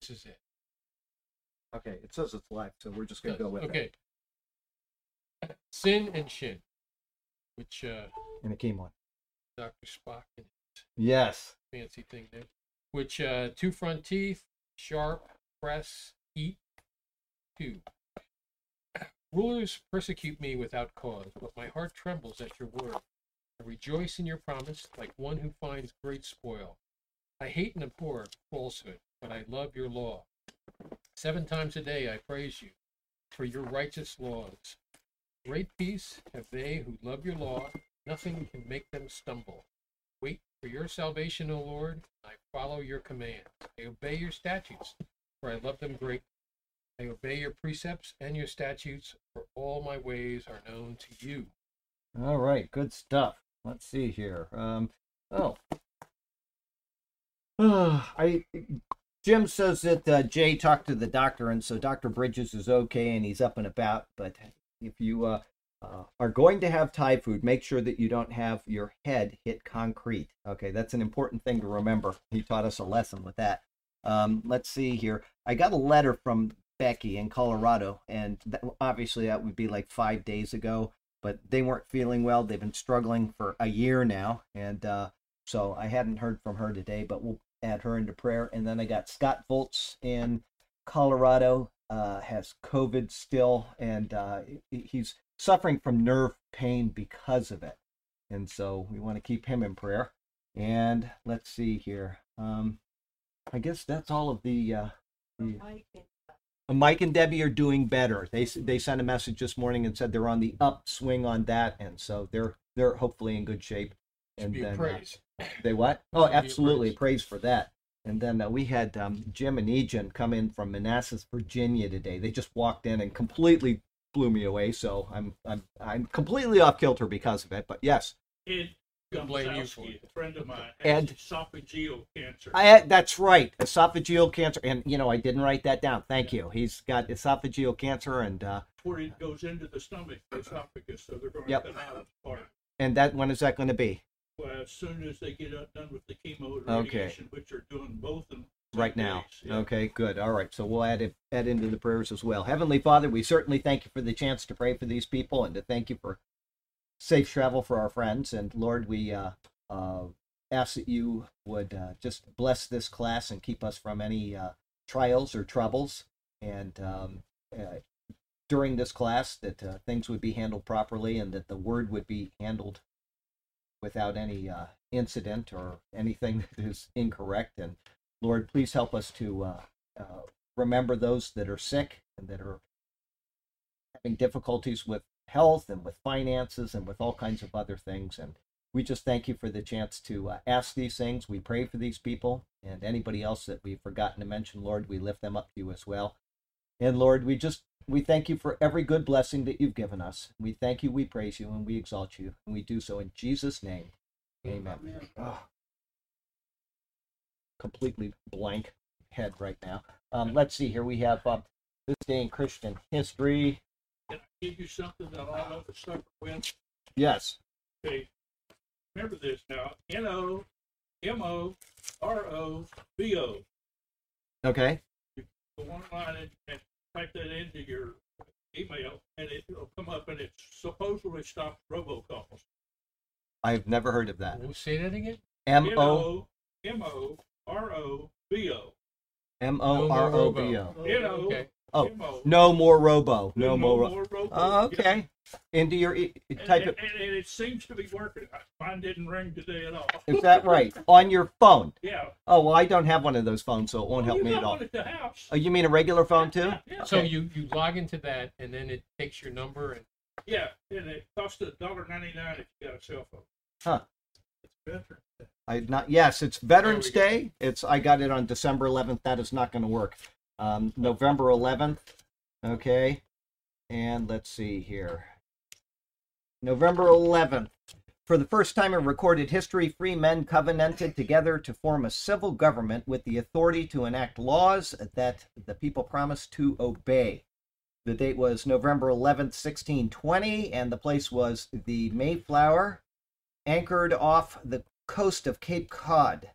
This is it. Okay, it says it's live, so we're just gonna go with it. okay. Sin and Shin, which uh, And it came on. Dr. Spock and Yes. fancy thing there. Which uh, two front teeth, sharp, press, eat, two. Rulers persecute me without cause, but my heart trembles at your word. I rejoice in your promise, like one who finds great spoil. I hate and abhor falsehood, but I love your law. Seven times a day I praise you for your righteous laws. Great peace have they who love your law. Nothing can make them stumble. Wait for your salvation, O Lord. I follow your commands. I obey your statutes, for I love them greatly. I obey your precepts and your statutes, for all my ways are known to you. All right, good stuff. Let's see here. Um, oh, I Jim says that uh, Jay talked to the doctor, and so Doctor Bridges is okay and he's up and about. But if you uh, uh, are going to have Thai food, make sure that you don't have your head hit concrete. Okay, that's an important thing to remember. He taught us a lesson with that. Um, let's see here. I got a letter from Becky in Colorado, and that, obviously that would be like five days ago but they weren't feeling well. They've been struggling for a year now, and uh, so I hadn't heard from her today. But we'll add her into prayer. And then I got Scott Volts in Colorado, uh, has COVID still, and uh, he's suffering from nerve pain because of it. And so we want to keep him in prayer. And let's see here. Um, I guess that's all of the. Uh, the Mike and Debbie are doing better. They they sent a message this morning and said they're on the upswing on that, and so they're they're hopefully in good shape. And be a then uh, they what? Oh, Should be a absolutely, praise. praise for that. And then uh, we had um, Jim and Egan come in from Manassas, Virginia today. They just walked in and completely blew me away. So I'm I'm I'm completely off kilter because of it. But yes, Ed Don't blame you for it. a friend of mine, Ed. esophageal cancer. I that's right, esophageal cancer. And you know I didn't write that down. Thank you. He's got esophageal cancer, and uh, where it goes into the stomach, the esophagus, so they're going Yep. to cut out part. and that when is that going to be? Well, as soon as they get done with the chemo and Okay. radiation, which are doing both in right now. yeah. Okay, good. All right. So we'll add it add into the prayers as well. Heavenly Father, we certainly thank you for the chance to pray for these people and to thank you for safe travel for our friends. And Lord, we uh, uh, ask that you would uh, just bless this class and keep us from any uh, trials or troubles. And um, uh, during this class, that uh, things would be handled properly and that the word would be handled without any uh, incident or anything that is incorrect. And Lord, please help us to uh, uh, remember those that are sick and that are having difficulties with health and with finances and with all kinds of other things. And we just thank you for the chance to uh, ask these things. We pray for these people and anybody else that we've forgotten to mention, Lord, we lift them up to you as well. And Lord, we just we thank you for every good blessing that you've given us. We thank you, we praise you, and we exalt you. And we do so in Jesus' name. Amen. Oh. Completely blank head right now. Um, let's see here. We have uh, this day in Christian history. Can I give you something that all of us suffer with? Yes. Okay. Remember this now. N O M O R O B O. Okay. Online and, and type that into your email, and it will come up, and it supposedly stops robocalls. I've never heard of that. We'll say that again. M N O O M O R O B O. M O R O B O. N O oh, Okay. Oh, no more robo. No more. ro- robo. Oh, okay. Into your e- type and, it. and, and it seems to be working. Uh, mine didn't ring today at all. Is that right? On your phone. Yeah. Oh well, I don't have one of those phones, so it won't Well, help you me got at all. one at the house. Oh, you mean a regular phone too? Yeah, yeah. So Okay. you you log into that, and then it takes your number, and Yeah, and it costs a dollar ninety nine if you got a cell phone. Huh. It's better. I not yes, it's Veterans Day. It's I got it on December 11th. That is not going to work. Um, November 11th. Okay, and let's see here. November 11th. For the first time in recorded history, free men covenanted together to form a civil government with the authority to enact laws that the people promised to obey. The date was November 11th, 1620, and the place was the Mayflower, anchored off the coast of Cape Cod.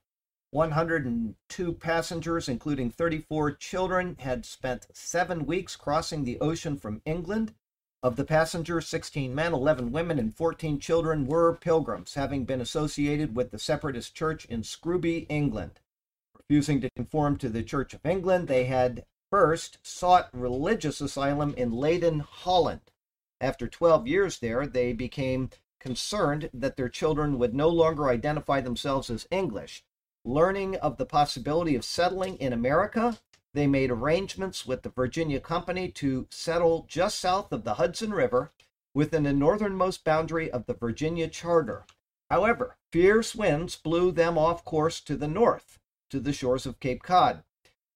102 passengers, including 34 children, had spent seven weeks crossing the ocean from England. Of the passengers, 16 men, 11 women, and 14 children were pilgrims, having been associated with the Separatist Church in Scrooby, England. Refusing to conform to the Church of England, they had first sought religious asylum in Leyden, Holland. After 12 years there, they became concerned that their children would no longer identify themselves as English. Learning of the possibility of settling in America, they made arrangements with the Virginia Company to settle just south of the Hudson River within the northernmost boundary of the Virginia Charter. However, fierce winds blew them off course to the north, to the shores of Cape Cod.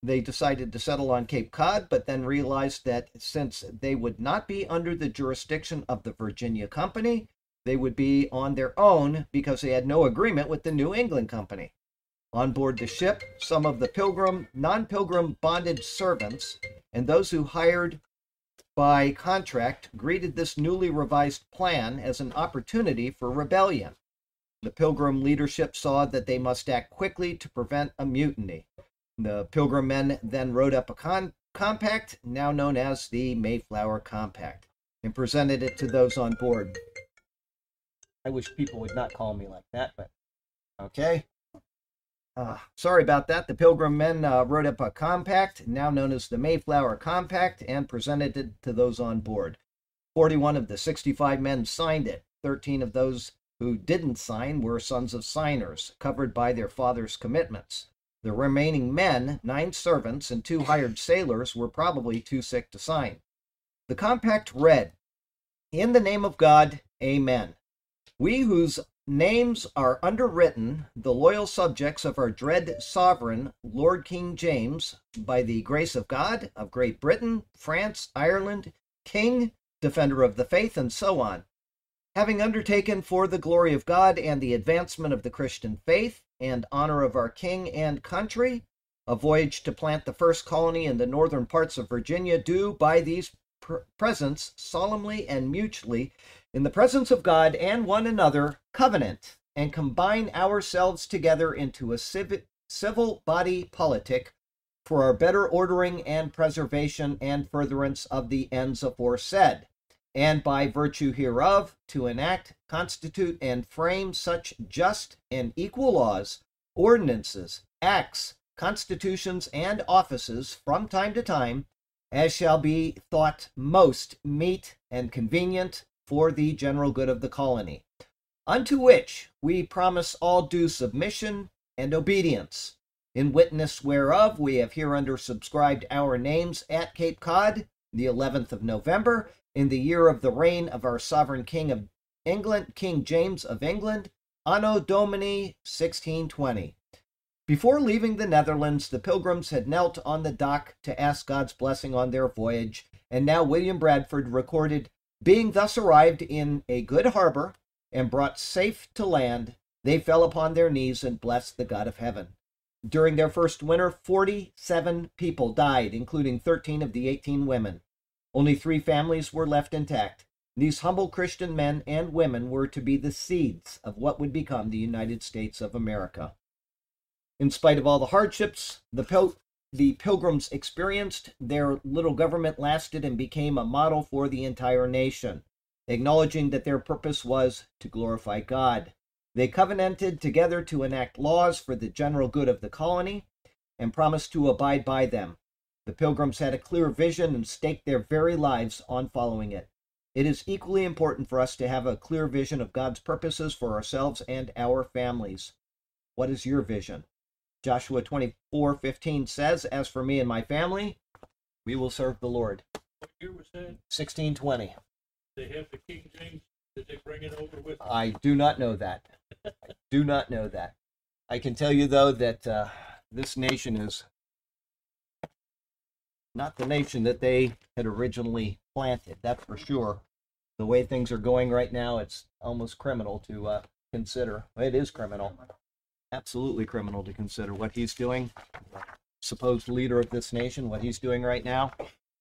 They decided to settle on Cape Cod, but then realized that since they would not be under the jurisdiction of the Virginia Company, they would be on their own because they had no agreement with the New England Company. On board the ship, some of the pilgrim, non pilgrim bonded servants and those who hired by contract greeted this newly revised plan as an opportunity for rebellion. The pilgrim leadership saw that they must act quickly to prevent a mutiny. The pilgrim men then wrote up a con- compact, now known as the Mayflower Compact, and presented it to those on board. I wish people would not call me like that, but okay. Uh, sorry about that. The Pilgrim men uh, wrote up a compact, now known as the Mayflower Compact, and presented it to those on board. 41 of the 65 men signed it. 13 of those who didn't sign were sons of signers, covered by their father's commitments. The remaining men, nine servants, and two hired sailors, were probably too sick to sign. The compact read In the name of God, Amen. We whose names are underwritten, the loyal subjects of our dread sovereign, Lord King James, by the grace of God, of Great Britain, France, Ireland, King, defender of the faith, and so on. Having undertaken for the glory of God and the advancement of the Christian faith and honor of our King and country, a voyage to plant the first colony in the northern parts of Virginia, do by these pr- presents solemnly and mutually in the presence of God and one another, covenant and combine ourselves together into a civ- civil body politic for our better ordering and preservation and furtherance of the ends aforesaid, and by virtue hereof to enact, constitute, and frame such just and equal laws, ordinances, acts, constitutions, and offices from time to time as shall be thought most meet and convenient for the general good of the colony, unto which we promise all due submission and obedience. In witness whereof we have hereunder subscribed our names at Cape Cod, the 11th of November, in the year of the reign of our sovereign King of England, King James of England, Anno Domini 1620. Before leaving the Netherlands, the pilgrims had knelt on the dock to ask God's blessing on their voyage, and now William Bradford recorded being thus arrived in a good harbor and brought safe to land, they fell upon their knees and blessed the God of heaven. During their first winter, 47 people died, including 13 of the 18 women. Only three families were left intact. These humble Christian men and women were to be the seeds of what would become the United States of America. In spite of all the hardships the, the pilgrims experienced, their little government lasted and became a model for the entire nation, acknowledging that their purpose was to glorify God. They covenanted together to enact laws for the general good of the colony and promised to abide by them. The pilgrims had a clear vision and staked their very lives on following it. It is equally important for us to have a clear vision of God's purposes for ourselves and our families. What is your vision? Joshua 24 15 says, As for me and my family, we will serve the Lord. What year was that? 1620. They have the King James, did they bring it over with? them? I do not know that. I do not know that. I can tell you, though, that uh, this nation is not the nation that they had originally planted. That's for sure. The way things are going right now, it's almost criminal to uh, consider. It is criminal. Absolutely criminal to consider what he's doing. Supposed leader of this nation, what he's doing right now.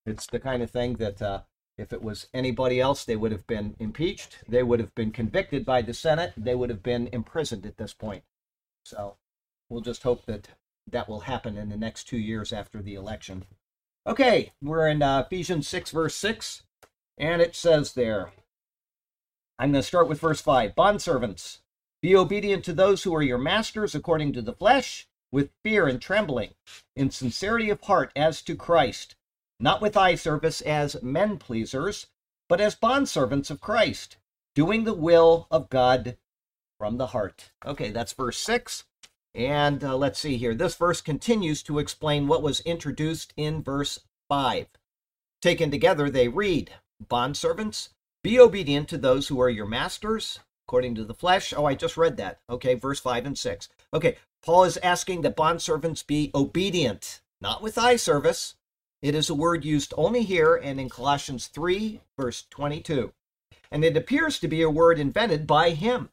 It's the kind of thing that uh, if it was anybody else, they would have been impeached. They would have been convicted by the Senate. They would have been imprisoned at this point. So we'll just hope that that will happen in the next two years after the election. Okay, we're in uh, Ephesians 6, verse 6, and it says there, I'm going to start with verse 5. Bondservants, be obedient to those who are your masters according to the flesh, with fear and trembling, in sincerity of heart as to Christ, not with eye service as men pleasers, but as bondservants of Christ, doing the will of God from the heart. Okay, that's verse 6. And uh, let's see here. This verse continues to explain what was introduced in verse 5. Taken together, they read Bondservants, be obedient to those who are your masters, according to the flesh. Oh, I just read that. Okay, verse 5 and 6. Okay, Paul is asking that bondservants be obedient, not with eye service. It is a word used only here and in Colossians 3, verse 22. And it appears to be a word invented by him.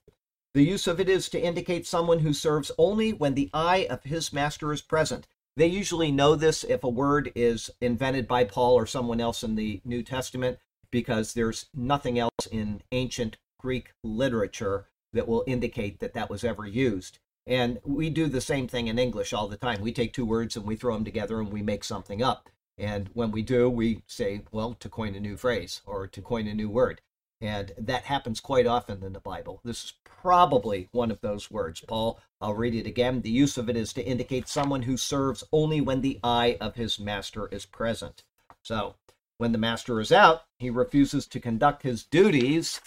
The use of it is to indicate someone who serves only when the eye of his master is present. They usually know this if a word is invented by Paul or someone else in the New Testament, because there's nothing else in ancient Greek literature that will indicate that that was ever used. And we do the same thing in English all the time. We take two words and we throw them together and we make something up. And when we do, we say, well, to coin a new phrase or to coin a new word. And that happens quite often in the Bible. This is probably one of those words. Paul, I'll read it again. The use of it is to indicate someone who serves only when the eye of his master is present. So, when the master is out, he refuses to conduct his duties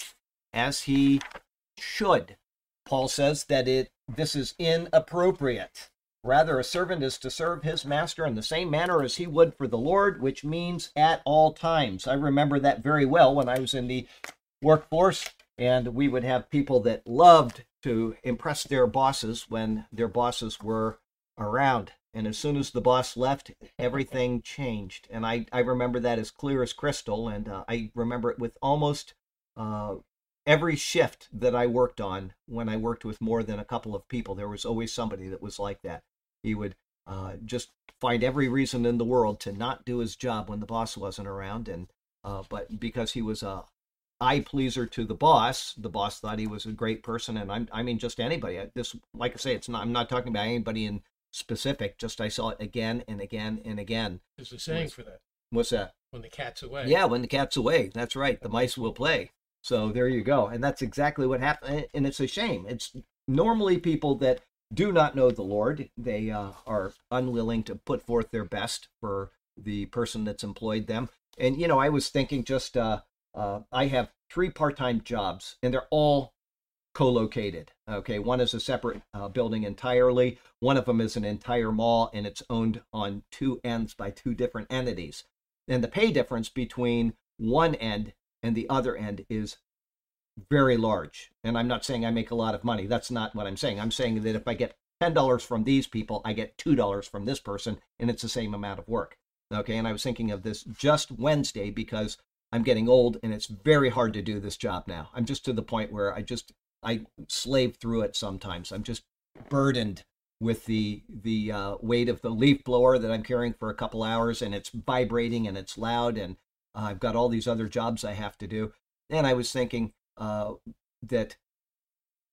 as he should. Paul says that it this is inappropriate. Rather, a servant is to serve his master in the same manner as he would for the Lord, which means at all times. I remember that very well when I was in the workforce, and we would have people that loved to impress their bosses when their bosses were around. And as soon as the boss left, everything changed. And I, I remember that as clear as crystal. And uh, I remember it with almost uh, every shift that I worked on when I worked with more than a couple of people. There was always somebody that was like that. He would uh, just find every reason in the world to not do his job when the boss wasn't around. And uh, but because he was a eye pleaser to the boss. The boss thought he was a great person, and I'm, I mean, just anybody. This, like I say, it's not. I'm not talking about anybody in specific. Just I saw it again and again and again. There's a saying for that. What's that? When the cat's away. Yeah, when the cat's away. That's right. The mice will play. So there you go. And that's exactly what happened. And it's a shame. It's normally people that do not know the Lord. They uh, are unwilling to put forth their best for the person that's employed them. And you know, I was thinking just uh, uh, I have three part-time jobs, and they're all co-located. Okay, one is a separate uh, building entirely. One of them is an entire mall, and it's owned on two ends by two different entities. And the pay difference between one end and the other end is very large. And I'm not saying I make a lot of money. That's not what I'm saying. I'm saying that if I get $10 from these people, I get $2 from this person, and it's the same amount of work. Okay, and I was thinking of this just Wednesday because I'm getting old and it's very hard to do this job now. I'm just to the point where I just I slave through it sometimes. I'm just burdened with the the uh, weight of the leaf blower that I'm carrying for a couple hours and it's vibrating and it's loud and I've got all these other jobs I have to do. And I was thinking uh, that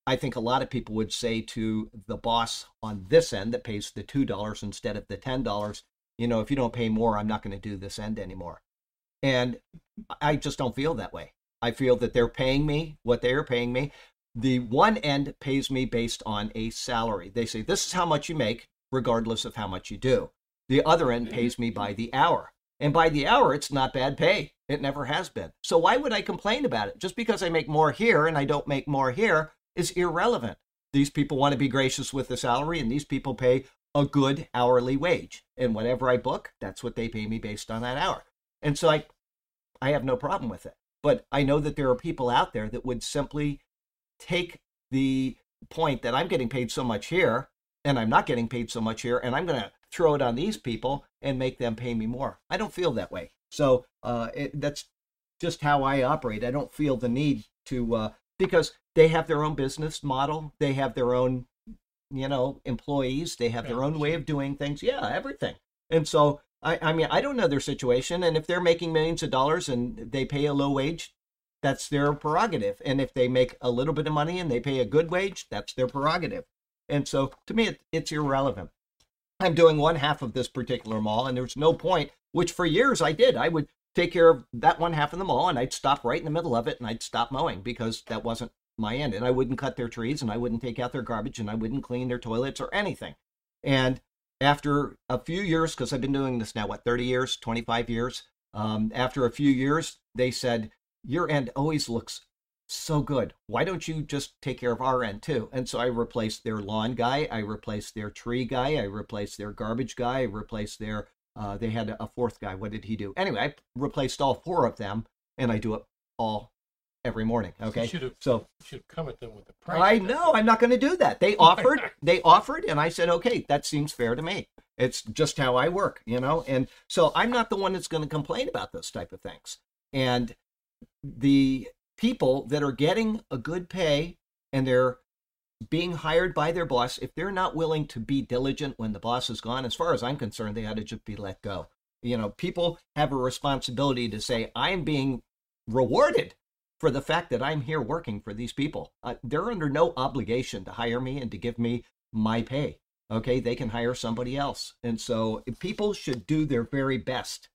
I think a lot of people would say to the boss on this end that pays the two dollars instead of the ten dollars, you know, if you don't pay more, I'm not going to do this end anymore. And I just don't feel that way. I feel that they're paying me what they are paying me. The one end pays me based on a salary. They say, this is how much you make, regardless of how much you do. The other end pays me by the hour. And by the hour, it's not bad pay. It never has been. So why would I complain about it? Just because I make more here and I don't make more here is irrelevant. These people want to be gracious with the salary, and these people pay a good hourly wage. And whatever I book, that's what they pay me based on that hour. And so I I have no problem with it. But I know that there are people out there that would simply take the point that I'm getting paid so much here and I'm not getting paid so much here and I'm going to throw it on these people and make them pay me more. I don't feel that way. So uh, it, that's just how I operate. I don't feel the need to, uh, because they have their own business model, they have their own, you know, employees, they have their own way of doing things. Yeah, everything. And so I, I mean, I don't know their situation. And if they're making millions of dollars and they pay a low wage, that's their prerogative. And if they make a little bit of money and they pay a good wage, that's their prerogative. And so to me, it, it's irrelevant. I'm doing one half of this particular mall, and there's no point, which for years I did. I would take care of that one half of the mall, and I'd stop right in the middle of it, and I'd stop mowing because that wasn't my end. And I wouldn't cut their trees, and I wouldn't take out their garbage, and I wouldn't clean their toilets or anything. And after a few years, because I've been doing this now, what, 30 years, 25 years? Um, after a few years, they said, Your end always looks so good. Why don't you just take care of our end too? And so I replaced their lawn guy, I replaced their tree guy, I replaced their garbage guy, I replaced their, uh, they had a fourth guy. What did he do? Anyway, I replaced all four of them, and I do it all every morning. Okay. have So should come at them with the price. I know I'm not going to do that. They offered, they offered, and I said, okay, that seems fair to me. It's just how I work, you know. And so I'm not the one that's going to complain about those type of things. And the people that are getting a good pay and they're being hired by their boss, if they're not willing to be diligent when the boss is gone, as far as I'm concerned, they ought to just be let go. You know, people have a responsibility to say, I'm being rewarded for the fact that I'm here working for these people. Uh, they're under no obligation to hire me and to give me my pay. Okay, they can hire somebody else. And so people should do their very best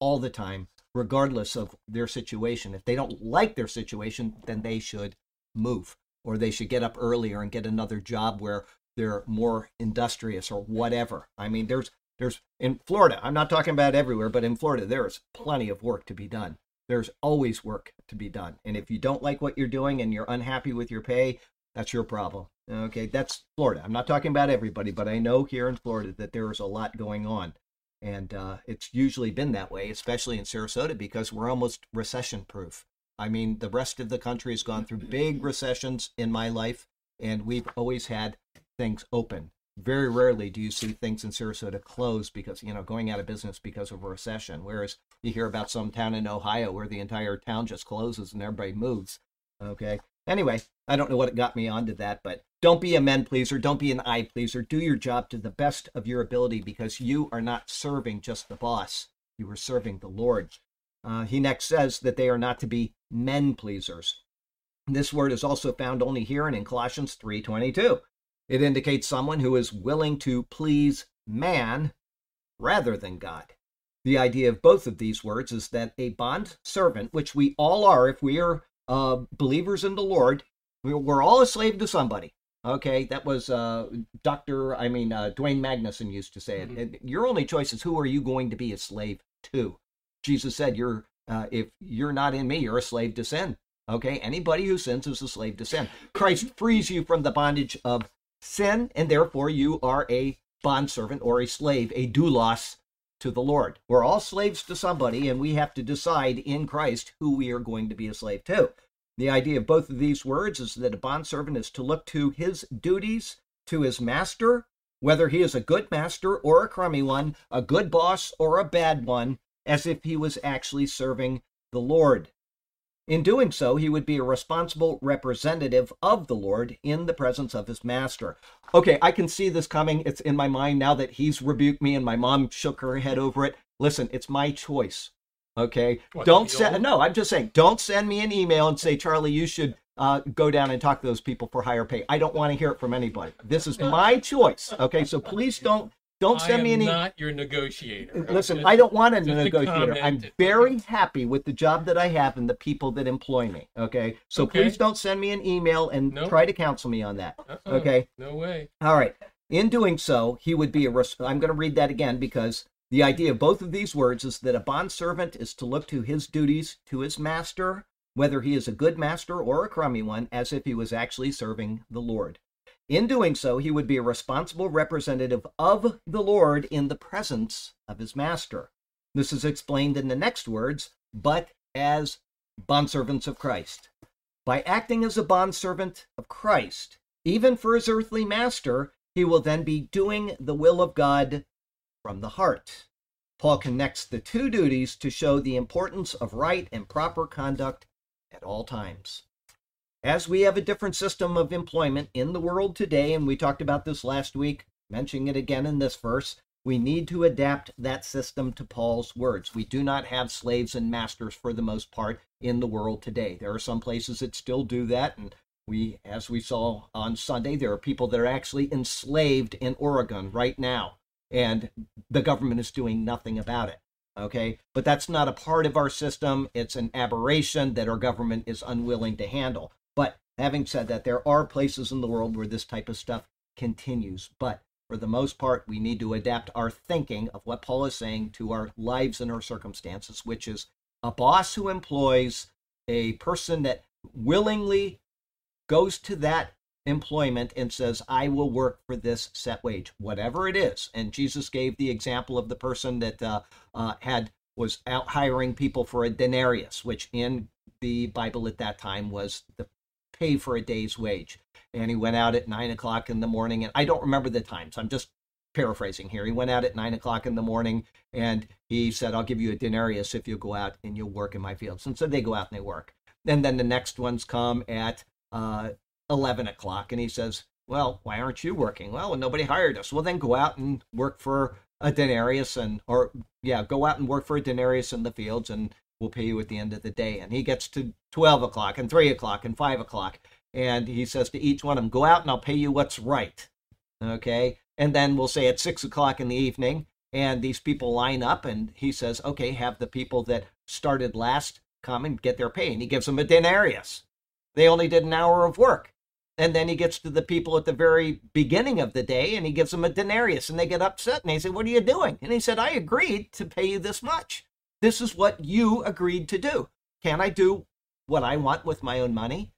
all the time, regardless of their situation. If they don't like their situation, then they should move or they should get up earlier and get another job where they're more industrious or whatever. I mean, there's there's in Florida, I'm not talking about everywhere, but in Florida there is plenty of work to be done. There's always work to be done. And if you don't like what you're doing and you're unhappy with your pay, that's your problem. Okay, that's Florida. I'm not talking about everybody, but I know here in Florida that there is a lot going on. And uh, it's usually been that way, especially in Sarasota, because we're almost recession proof. I mean, the rest of the country has gone through big recessions in my life, and we've always had things open. Very rarely do you see things in Sarasota close because, you know, going out of business because of a recession. Whereas you hear about some town in Ohio where the entire town just closes and everybody moves. Okay. Anyway, I don't know what got me onto that, but don't be a men pleaser. Don't be an eye pleaser. Do your job to the best of your ability because you are not serving just the boss. You are serving the Lord. Uh, he next says that they are not to be men pleasers. This word is also found only here and in Colossians 3:22. It indicates someone who is willing to please man rather than God. The idea of both of these words is that a bond servant, which we all are if we are uh, believers in the Lord, we're all a slave to somebody. Okay, that was uh, Dr. I mean, uh, Dwayne Magnuson used to say it. Mm-hmm. Your only choice is who are you going to be a slave to? Jesus said, "You're uh, if you're not in me, you're a slave to sin." Okay, anybody who sins is a slave to sin. Christ frees you from the bondage of sin, and therefore you are a bondservant or a slave, a doulos to the Lord. We're all slaves to somebody, and we have to decide in Christ who we are going to be a slave to. The idea of both of these words is that a bondservant is to look to his duties to his master, whether he is a good master or a crummy one, a good boss or a bad one, as if he was actually serving the Lord. In doing so, he would be a responsible representative of the Lord in the presence of his master. Okay, I can see this coming. It's in my mind now that he's rebuked me and my mom shook her head over it. Listen, it's my choice. Okay. What, don't send. No, I'm just saying. Don't send me an email and say, Charlie, you should uh, go down and talk to those people for higher pay. I don't want to hear it from anybody. This is my choice. Okay. So please don't don't send me any. not your negotiator. Listen, Just- I don't want a negotiator. I'm very happy with the job that I have and the people that employ me. Okay. So Okay. please don't send me an email and Nope. try to counsel me on that. Uh-uh, Okay. No way. All right. In doing so, he would be a. Res- I'm going to read that again because the idea of both of these words is that a bondservant is to look to his duties to his master, whether he is a good master or a crummy one, as if he was actually serving the Lord. In doing so, he would be a responsible representative of the Lord in the presence of his master. This is explained in the next words, but as bondservants of Christ. By acting as a bondservant of Christ, even for his earthly master, he will then be doing the will of God from the heart. Paul connects the two duties to show the importance of right and proper conduct at all times. As we have a different system of employment in the world today, and we talked about this last week, mentioning it again in this verse, we need to adapt that system to Paul's words. We do not have slaves and masters for the most part in the world today. There are some places that still do that, and we, as we saw on Sunday, there are people that are actually enslaved in Oregon right now, and the government is doing nothing about it. Okay, but that's not a part of our system. It's an aberration that our government is unwilling to handle. But having said that, there are places in the world where this type of stuff continues. But for the most part, we need to adapt our thinking of what Paul is saying to our lives and our circumstances, which is a boss who employs a person that willingly goes to that employment and says, I will work for this set wage, whatever it is. And Jesus gave the example of the person that uh, uh, had was out hiring people for a denarius, which in the Bible at that time was the pay for a day's wage. And he went out at nine o'clock in the morning, and I don't remember the times. I'm just paraphrasing here. He went out at nine o'clock in the morning and he said, I'll give you a denarius if you go out and you'll work in my fields. And so they go out and they work. And then the next ones come at uh, 11 o'clock and he says, Well, why aren't you working? Well, nobody hired us. Well, then go out and work for a denarius and, or yeah, go out and work for a denarius in the fields and we'll pay you at the end of the day. And he gets to 12 o'clock and 3 o'clock and 5 o'clock. And he says to each one of them, Go out and I'll pay you what's right. Okay. And then we'll say at 6 o'clock in the evening, and these people line up and he says okay have the people that started last come and get their pay and he gives them a denarius they only did an hour of work and then he gets to the people at the very beginning of the day and he gives them a denarius and they get upset and they say what are you doing and he said i agreed to pay you this much this is what you agreed to do can i do what i want with my own money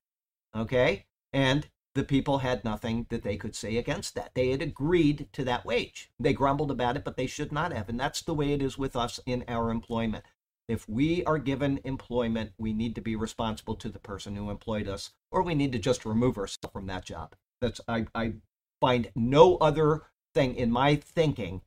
okay and the people had nothing that they could say against that. They had agreed to that wage. They grumbled about it, but they should not have. And that's the way it is with us in our employment. If we are given employment, we need to be responsible to the person who employed us, or we need to just remove ourselves from that job. That's I, I find no other thing in my thinking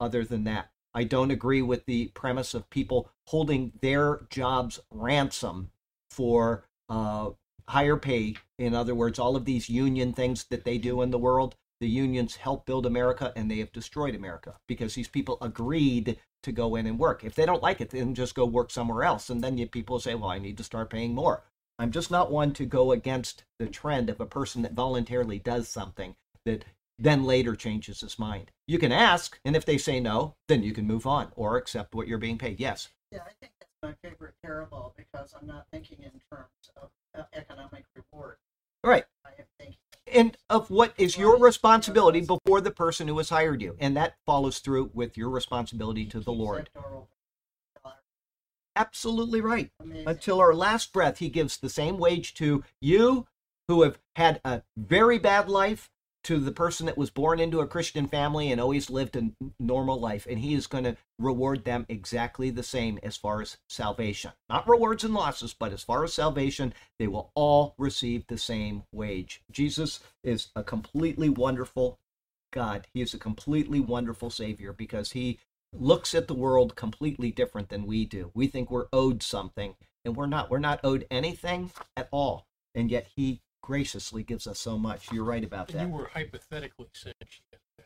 other than that. I don't agree with the premise of people holding their jobs ransom for uh, higher pay. In other words, all of these union things that they do in the world, the unions help build America and they have destroyed America because these people agreed to go in and work. If they don't like it, then just go work somewhere else. And then you, people say, well, I need to start paying more. I'm just not one to go against the trend of a person that voluntarily does something that then later changes his mind. You can ask, and if they say no, then you can move on or accept what you're being paid. Yes. Yeah, I think that's my favorite parable because I'm not thinking in terms of uh, economic reward. Right. I am thinking And of what is your responsibility before the person who has hired you. And that follows through with your responsibility to the Lord. Absolutely right. Until our last breath, he gives the same wage to you who have had a very bad life, to the person that was born into a Christian family and always lived a normal life. And he is going to reward them exactly the same as far as salvation. Not rewards and losses, but as far as salvation, they will all receive the same wage. Jesus is a completely wonderful God. He is a completely wonderful Savior because he looks at the world completely different than we do. We think we're owed something, and we're not. We're not owed anything at all. And yet he graciously gives us so much. You're right about that. you were hypothetically saying that.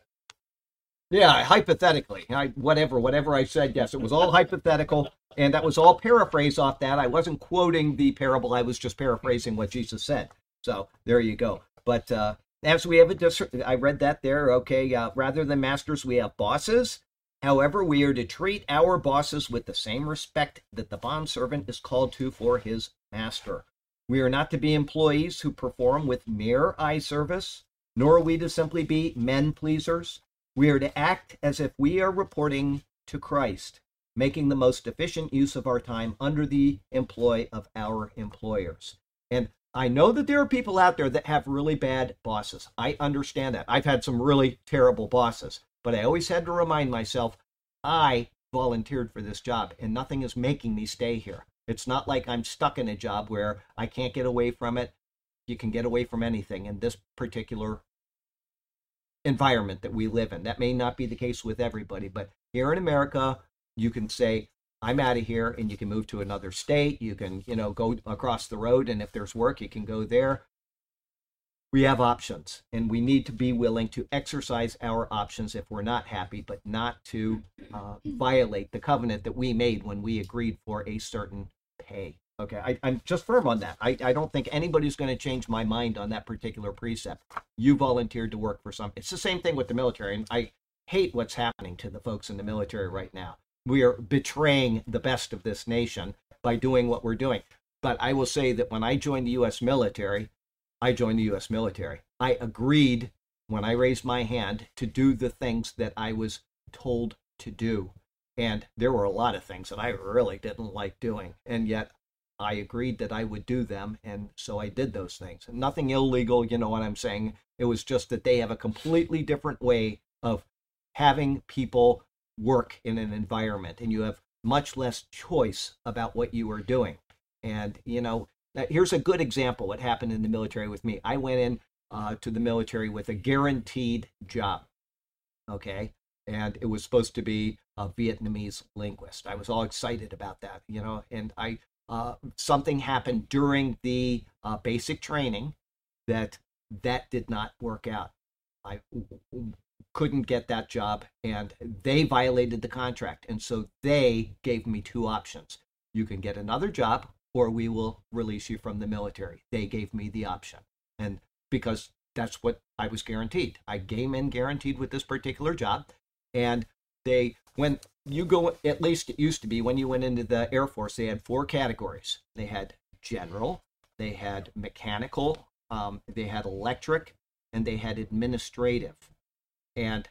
Yeah, hypothetically. I, whatever, whatever I said, yes, it was all hypothetical, and that was all paraphrased off that. I wasn't quoting the parable, I was just paraphrasing what Jesus said. So there you go. But uh, as we have a dis- I read that there. Okay, uh, rather than masters, we have bosses. However, we are to treat our bosses with the same respect that the bond servant is called to for his master. We are not to be employees who perform with mere eye service, nor are we to simply be men pleasers. We are to act as if we are reporting to Christ, making the most efficient use of our time under the employ of our employers. And I know that there are people out there that have really bad bosses. I understand that. I've had some really terrible bosses, but I always had to remind myself I volunteered for this job and nothing is making me stay here. It's not like I'm stuck in a job where I can't get away from it. You can get away from anything in this particular environment that we live in. That may not be the case with everybody, but here in America, you can say, I'm out of here and you can move to another state. You can, you know, go across the road and if there's work, you can go there. We have options and we need to be willing to exercise our options if we're not happy, but not to uh, violate the covenant that we made when we agreed for a certain pay. Okay, I, I'm just firm on that. I, I don't think anybody's going to change my mind on that particular precept. You volunteered to work for some. It's the same thing with the military, and I hate what's happening to the folks in the military right now. We are betraying the best of this nation by doing what we're doing. But I will say that when I joined the U.S. military, I joined the U.S. military. I agreed when I raised my hand to do the things that I was told to do. And there were a lot of things that I really didn't like doing. And yet I agreed that I would do them. And so I did those things. Nothing illegal, you know what I'm saying? It was just that they have a completely different way of having people work in an environment and you have much less choice about what you are doing. And, you know, here's a good example what happened in the military with me. I went in uh, to the military with a guaranteed job. Okay. And it was supposed to be a Vietnamese linguist. I was all excited about that, you know, and I, uh, something happened during the uh, basic training that that did not work out. I couldn't get that job and they violated the contract. And so they gave me two options. You can get another job or we will release you from the military. They gave me the option. And because that's what I was guaranteed. I came in guaranteed with this particular job. And they, when you go, at least it used to be when you went into the Air Force, they had four categories. They had general, they had mechanical, um, they had electric, and they had administrative. And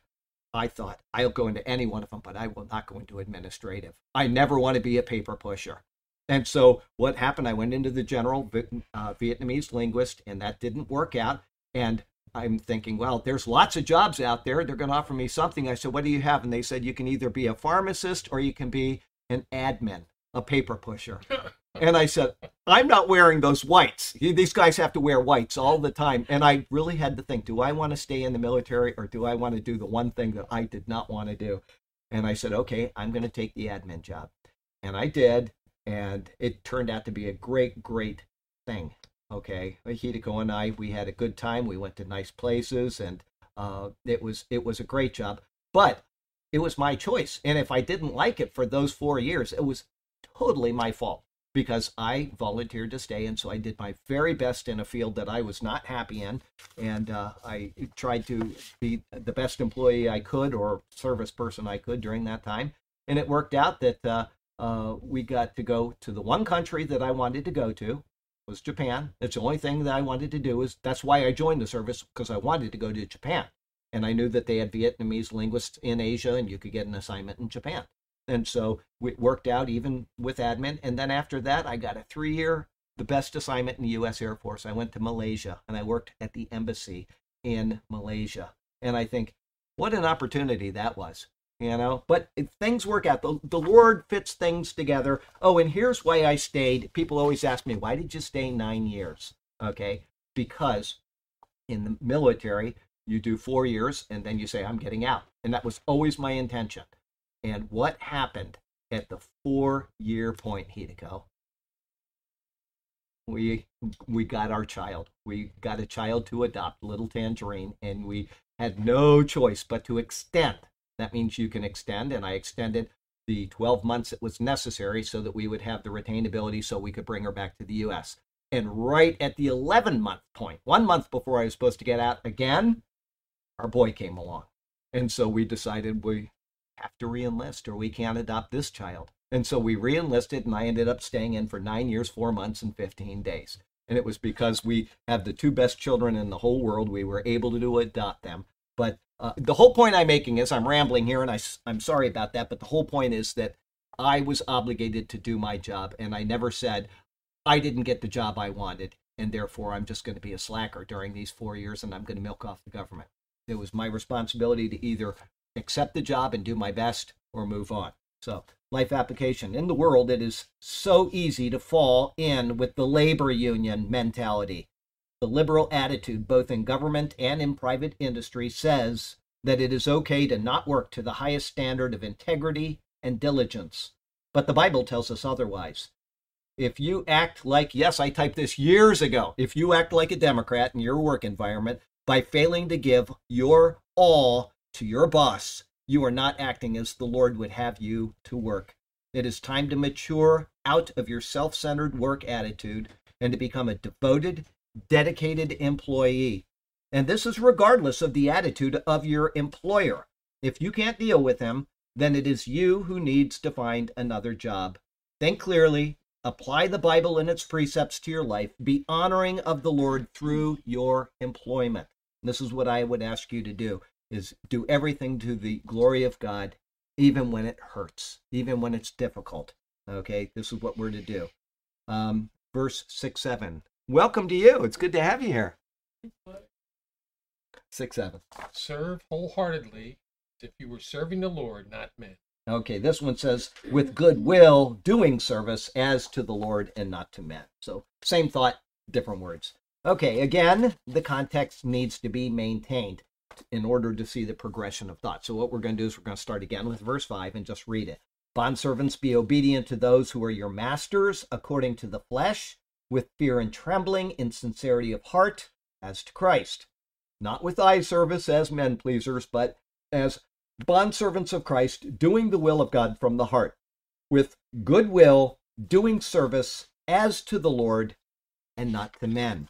I thought, I'll go into any one of them, but I will not go into administrative. I never want to be a paper pusher. And so what happened? I went into the general uh, Vietnamese linguist, and that didn't work out. And I'm thinking, well, there's lots of jobs out there. They're going to offer me something. I said, what do you have? And they said, you can either be a pharmacist or you can be an admin, a paper pusher. and I said, I'm not wearing those whites. These guys have to wear whites all the time. And I really had to think, do I want to stay in the military or do I want to do the one thing that I did not want to do? And I said, okay, I'm going to take the admin job. And I did. And it turned out to be a great, great thing. Okay. Hideko and I, we had a good time. We went to nice places and uh, it was it was a great job. But it was my choice. And if I didn't like it for those four years, it was totally my fault because I volunteered to stay. And so I did my very best in a field that I was not happy in. And uh, I tried to be the best employee I could or service person I could during that time. And it worked out that uh, uh, we got to go to the one country that I wanted to go to was Japan. It's the only thing that I wanted to do is that's why I joined the service because I wanted to go to Japan. And I knew that they had Vietnamese linguists in Asia and you could get an assignment in Japan. And so it worked out even with admin. And then after that, I got a three year, the best assignment in the U.S. Air Force. I went to Malaysia and I worked at the embassy in Malaysia. And I think, what an opportunity that was, you know? But things work out. The, the Lord fits things together. Oh, and here's why I stayed. People always ask me, why did you stay nine years? Okay. Because in the military, you do four years and then you say, I'm getting out. And that was always my intention. And what happened at the four year point, Hideko? We we got our child. We got a child to adopt, little Tangerine, and we had no choice but to extend. That means you can extend, and I extended the 12 months that was necessary so that we would have the retainability so we could bring her back to the US. And right at the 11 month point, one month before I was supposed to get out again, our boy came along. And so we decided we have to reenlist or we can't adopt this child. And so we reenlisted, and I ended up staying in for nine years, four months, and 15 days. And it was because we have the two best children in the whole world. We were able to do adopt them. But uh, the whole point I'm making is I'm rambling here, and I, I'm sorry about that. But the whole point is that I was obligated to do my job, and I never said I didn't get the job I wanted, and therefore I'm just going to be a slacker during these four years, and I'm going to milk off the government. It was my responsibility to either accept the job and do my best or move on. So, life application. In the world, it is so easy to fall in with the labor union mentality. The liberal attitude, both in government and in private industry, says that it is okay to not work to the highest standard of integrity and diligence. But the Bible tells us otherwise. If you act like, yes, I typed this years ago, if you act like a Democrat in your work environment by failing to give your all to your boss, you are not acting as the Lord would have you to work. It is time to mature out of your self centered work attitude and to become a devoted, dedicated employee. And this is regardless of the attitude of your employer. If you can't deal with him, then it is you who needs to find another job. Think clearly, apply the Bible and its precepts to your life, be honoring of the Lord through your employment. This is what I would ask you to do is do everything to the glory of God even when it hurts, even when it's difficult. Okay, this is what we're to do. Um, verse 6 7. Welcome to you. It's good to have you here. 6 7. Serve wholeheartedly as if you were serving the Lord, not men. Okay, this one says, with goodwill, doing service as to the Lord and not to men. So, same thought, different words. Okay, again, the context needs to be maintained in order to see the progression of thought. So, what we're going to do is we're going to start again with verse 5 and just read it. Bondservants, be obedient to those who are your masters according to the flesh, with fear and trembling, in sincerity of heart, as to Christ. Not with eye service as men pleasers, but as bondservants of Christ, doing the will of God from the heart, with good will, doing service as to the Lord and not to men.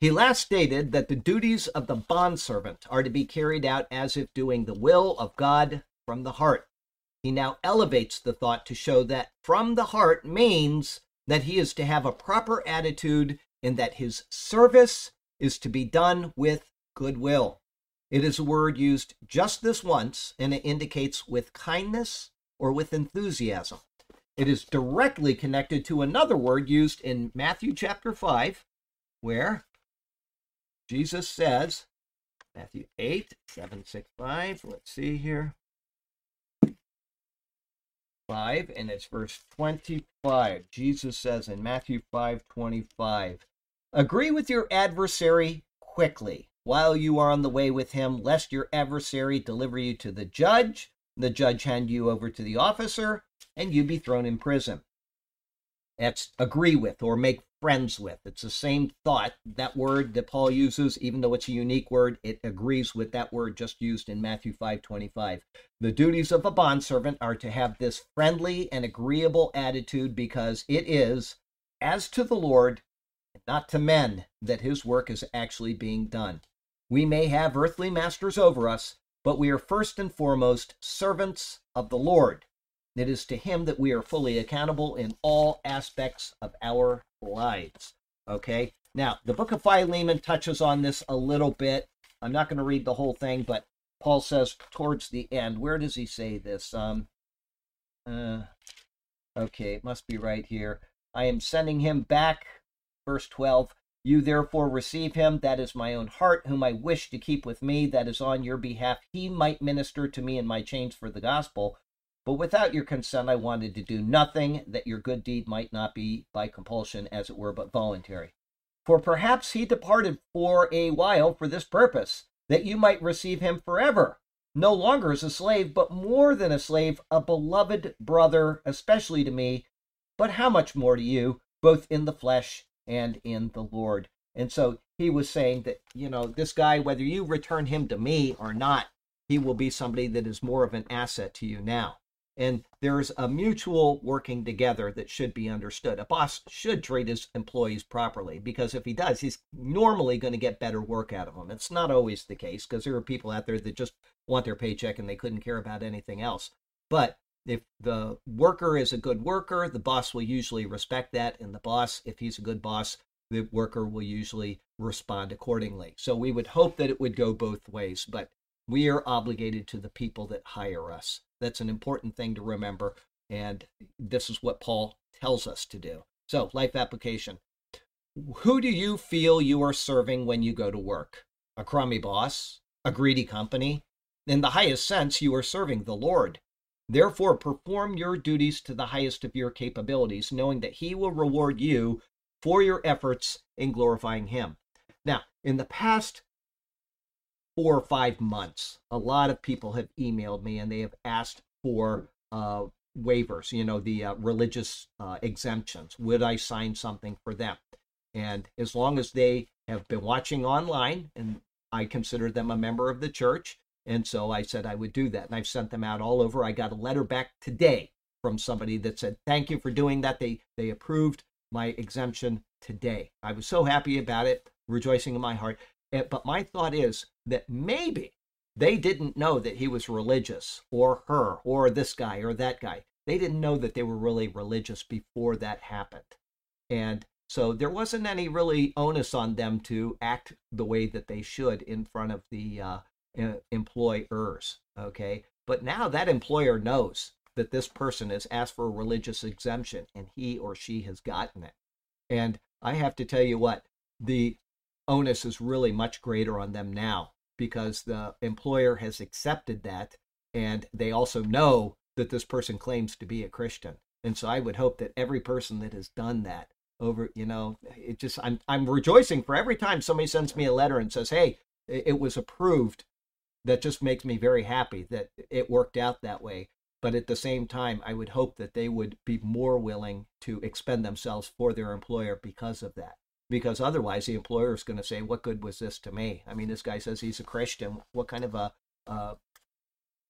He last stated that the duties of the bondservant are to be carried out as if doing the will of God from the heart. He now elevates the thought to show that from the heart means that he is to have a proper attitude and that his service is to be done with goodwill. It is a word used just this once, and it indicates with kindness or with enthusiasm. It is directly connected to another word used in Matthew chapter 5, where Jesus says, Matthew 8, 7, 6, 5. Let's see here. 5, and it's verse 25. Jesus says in Matthew 5:25, Agree with your adversary quickly while you are on the way with him, lest your adversary deliver you to the judge, the judge hand you over to the officer, and you be thrown in prison. That's agree with or make friends with. It's the same thought. That word that Paul uses, even though it's a unique word, it agrees with that word just used in Matthew 5:25. The duties of a bondservant are to have this friendly and agreeable attitude because it is, as to the Lord, not to men, that his work is actually being done. We may have earthly masters over us, but we are first and foremost servants of the Lord. It is to him that we are fully accountable in all aspects of our lives. Okay? Now, the book of Philemon touches on this a little bit. I'm not going to read the whole thing, but Paul says towards the end, where does he say this? Um, uh, okay, it must be right here. I am sending him back, verse 12, you therefore receive him, that is my own heart, whom I wish to keep with me, that is on your behalf. He might minister to me in my chains for the gospel. But without your consent, I wanted to do nothing, that your good deed might not be by compulsion, as it were, but voluntary. For perhaps he departed for a while for this purpose, that you might receive him forever, no longer as a slave, but more than a slave, a beloved brother, especially to me, but how much more to you, both in the flesh and in the Lord. And so he was saying that, you know, this guy, whether you return him to me or not, he will be somebody that is more of an asset to you now. And there's a mutual working together that should be understood. A boss should treat his employees properly because if he does, he's normally going to get better work out of them. It's not always the case because there are people out there that just want their paycheck and they couldn't care about anything else. But if the worker is a good worker, the boss will usually respect that. And the boss, if he's a good boss, the worker will usually respond accordingly. So we would hope that it would go both ways, but we are obligated to the people that hire us. That's an important thing to remember. And this is what Paul tells us to do. So, life application. Who do you feel you are serving when you go to work? A crummy boss? A greedy company? In the highest sense, you are serving the Lord. Therefore, perform your duties to the highest of your capabilities, knowing that He will reward you for your efforts in glorifying Him. Now, in the past four or five months, a lot of people have emailed me and they have asked for uh, waivers, you know, the uh, religious uh, exemptions. Would I sign something for them? And as long as they have been watching online and I consider them a member of the church, and so I said I would do that. And I've sent them out all over. I got a letter back today from somebody that said, Thank you for doing that. They they approved my exemption today. I was so happy about it, rejoicing in my heart. Eh, But my thought is that maybe they didn't know that he was religious or her or this guy or that guy. They didn't know that they were really religious before that happened. And so there wasn't any really onus on them to act the way that they should in front of the uh, employers. Okay. But now that employer knows that this person has asked for a religious exemption and he or she has gotten it. And I have to tell you what, the onus is really much greater on them now because the employer has accepted that and they also know that this person claims to be a Christian. And so I would hope that every person that has done that over, you know, it just I'm I'm rejoicing for every time somebody sends me a letter and says, "Hey, it was approved." That just makes me very happy that it worked out that way. But at the same time, I would hope that they would be more willing to expend themselves for their employer because of that because otherwise the employer is going to say, "What good was this to me?" I mean, this guy says he's a Christian. What kind of a, uh,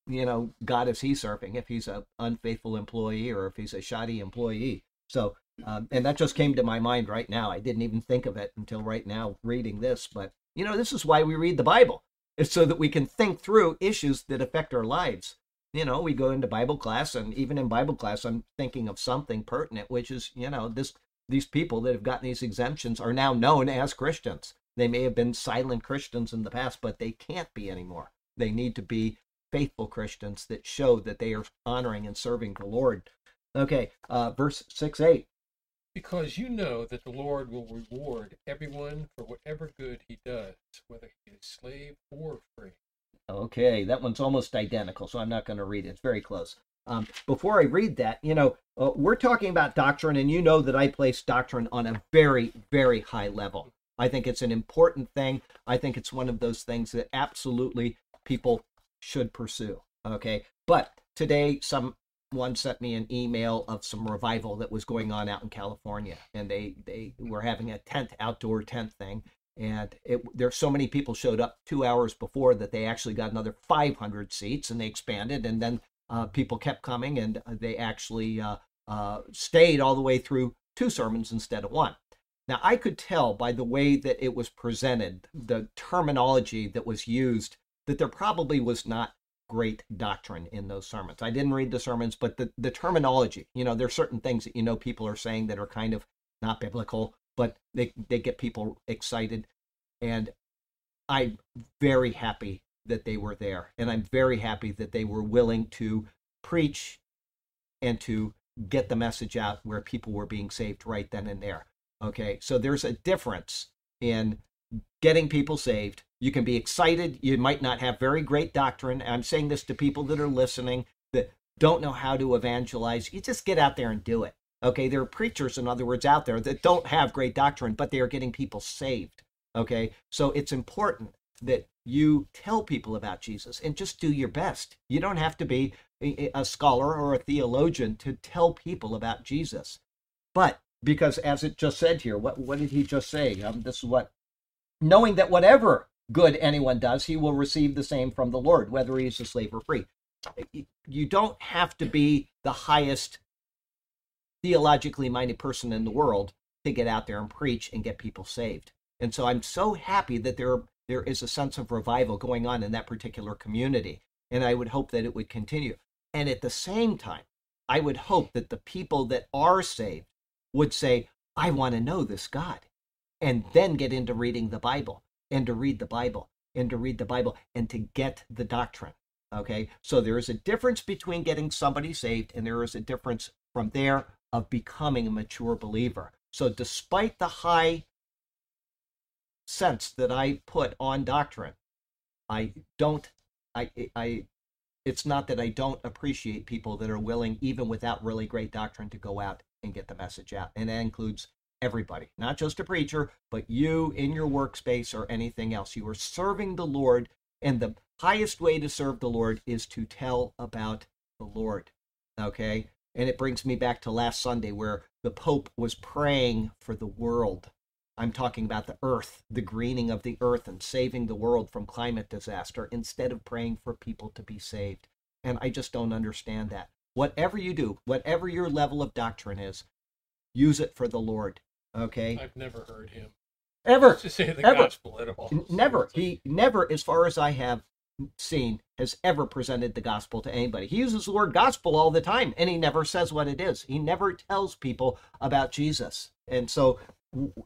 you know, God is he serving if he's a unfaithful employee or if he's a shoddy employee? So, um, and that just came to my mind right now. I didn't even think of it until right now reading this. But you know, this is why we read the Bible. It's so that we can think through issues that affect our lives. You know, we go into Bible class, and even in Bible class, I'm thinking of something pertinent, which is, you know, this these people that have gotten these exemptions are now known as Christians. They may have been silent Christians in the past, but they can't be anymore. They need to be faithful Christians that show that they are honoring and serving the Lord. Okay, uh, verse 6 8. Because you know that the Lord will reward everyone for whatever good he does, whether he is slave or free. Okay, that one's almost identical, so I'm not going to read it. It's very close. Um, before I read that, you know, uh, we're talking about doctrine, and you know that I place doctrine on a very, very high level. I think it's an important thing. I think it's one of those things that absolutely people should pursue. Okay, but today someone sent me an email of some revival that was going on out in California, and they they were having a tent outdoor tent thing, and it, there so many people showed up two hours before that they actually got another 500 seats, and they expanded, and then uh, people kept coming, and they actually uh, uh, stayed all the way through two sermons instead of one. Now, I could tell by the way that it was presented, the terminology that was used, that there probably was not great doctrine in those sermons. I didn't read the sermons, but the, the terminology, you know, there's certain things that you know people are saying that are kind of not biblical, but they, they get people excited. And I'm very happy that they were there. And I'm very happy that they were willing to preach and to get the message out where people were being saved right then and there. Okay, so there's a difference in getting people saved. You can be excited. You might not have very great doctrine. I'm saying this to people that are listening that don't know how to evangelize. You just get out there and do it. Okay, there are preachers, in other words, out there that don't have great doctrine, but they are getting people saved. Okay, so it's important that you tell people about Jesus and just do your best. You don't have to be a scholar or a theologian to tell people about Jesus. But because, as it just said here, what, what did he just say? Um, this is what knowing that whatever good anyone does, he will receive the same from the Lord, whether he is a slave or free. You don't have to be the highest theologically minded person in the world to get out there and preach and get people saved. And so I'm so happy that there there is a sense of revival going on in that particular community. And I would hope that it would continue. And at the same time, I would hope that the people that are saved would say, I want to know this God. And then get into reading the Bible and to read the Bible and to read the Bible and to get the doctrine. Okay. So there is a difference between getting somebody saved and there is a difference from there of becoming a mature believer. So despite the high sense that I put on doctrine, I don't, I, I, it's not that I don't appreciate people that are willing, even without really great doctrine, to go out and get the message out. And that includes everybody, not just a preacher, but you in your workspace or anything else. You are serving the Lord, and the highest way to serve the Lord is to tell about the Lord. Okay? And it brings me back to last Sunday where the Pope was praying for the world. I'm talking about the earth, the greening of the earth, and saving the world from climate disaster instead of praying for people to be saved. And I just don't understand that. whatever you do, whatever your level of doctrine is, use it for the Lord. Okay? I've never heard him Ever. to say the Ever. gospel at all. Never. He never, as far as I have seen, has ever presented the gospel to anybody. He uses the word gospel all the time, and he never says what it is. He never tells people about Jesus. And so,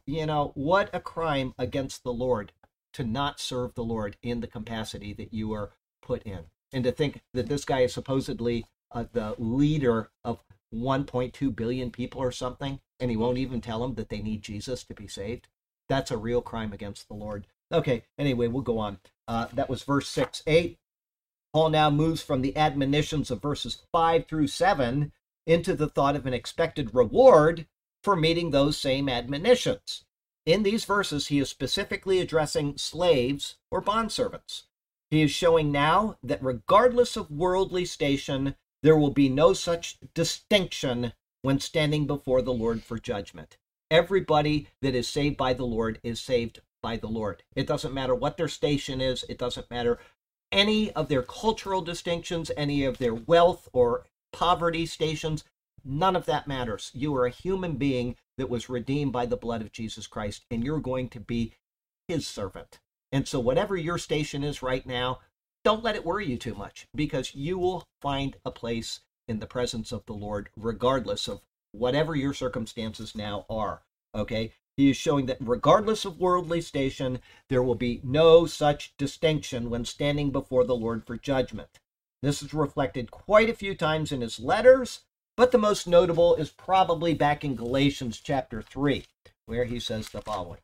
you know, what a crime against the Lord to not serve the Lord in the capacity that you are put in. And to think that this guy is supposedly uh, the leader of 1.2 billion people or something, and he won't even tell them that they need Jesus to be saved. That's a real crime against the Lord. Okay, anyway, we'll go on. Uh, that was verse 6 8. Paul now moves from the admonitions of verses 5 through 7 into the thought of an expected reward for meeting those same admonitions. In these verses, he is specifically addressing slaves or bondservants. He is showing now that regardless of worldly station, there will be no such distinction when standing before the Lord for judgment. Everybody that is saved by the Lord is saved by the Lord. It doesn't matter what their station is, it doesn't matter any of their cultural distinctions, any of their wealth or poverty stations. None of that matters. You are a human being that was redeemed by the blood of Jesus Christ, and you're going to be his servant. And so, whatever your station is right now, don't let it worry you too much because you will find a place in the presence of the Lord, regardless of whatever your circumstances now are. Okay? He is showing that regardless of worldly station, there will be no such distinction when standing before the Lord for judgment. This is reflected quite a few times in his letters, but the most notable is probably back in Galatians chapter 3, where he says the following.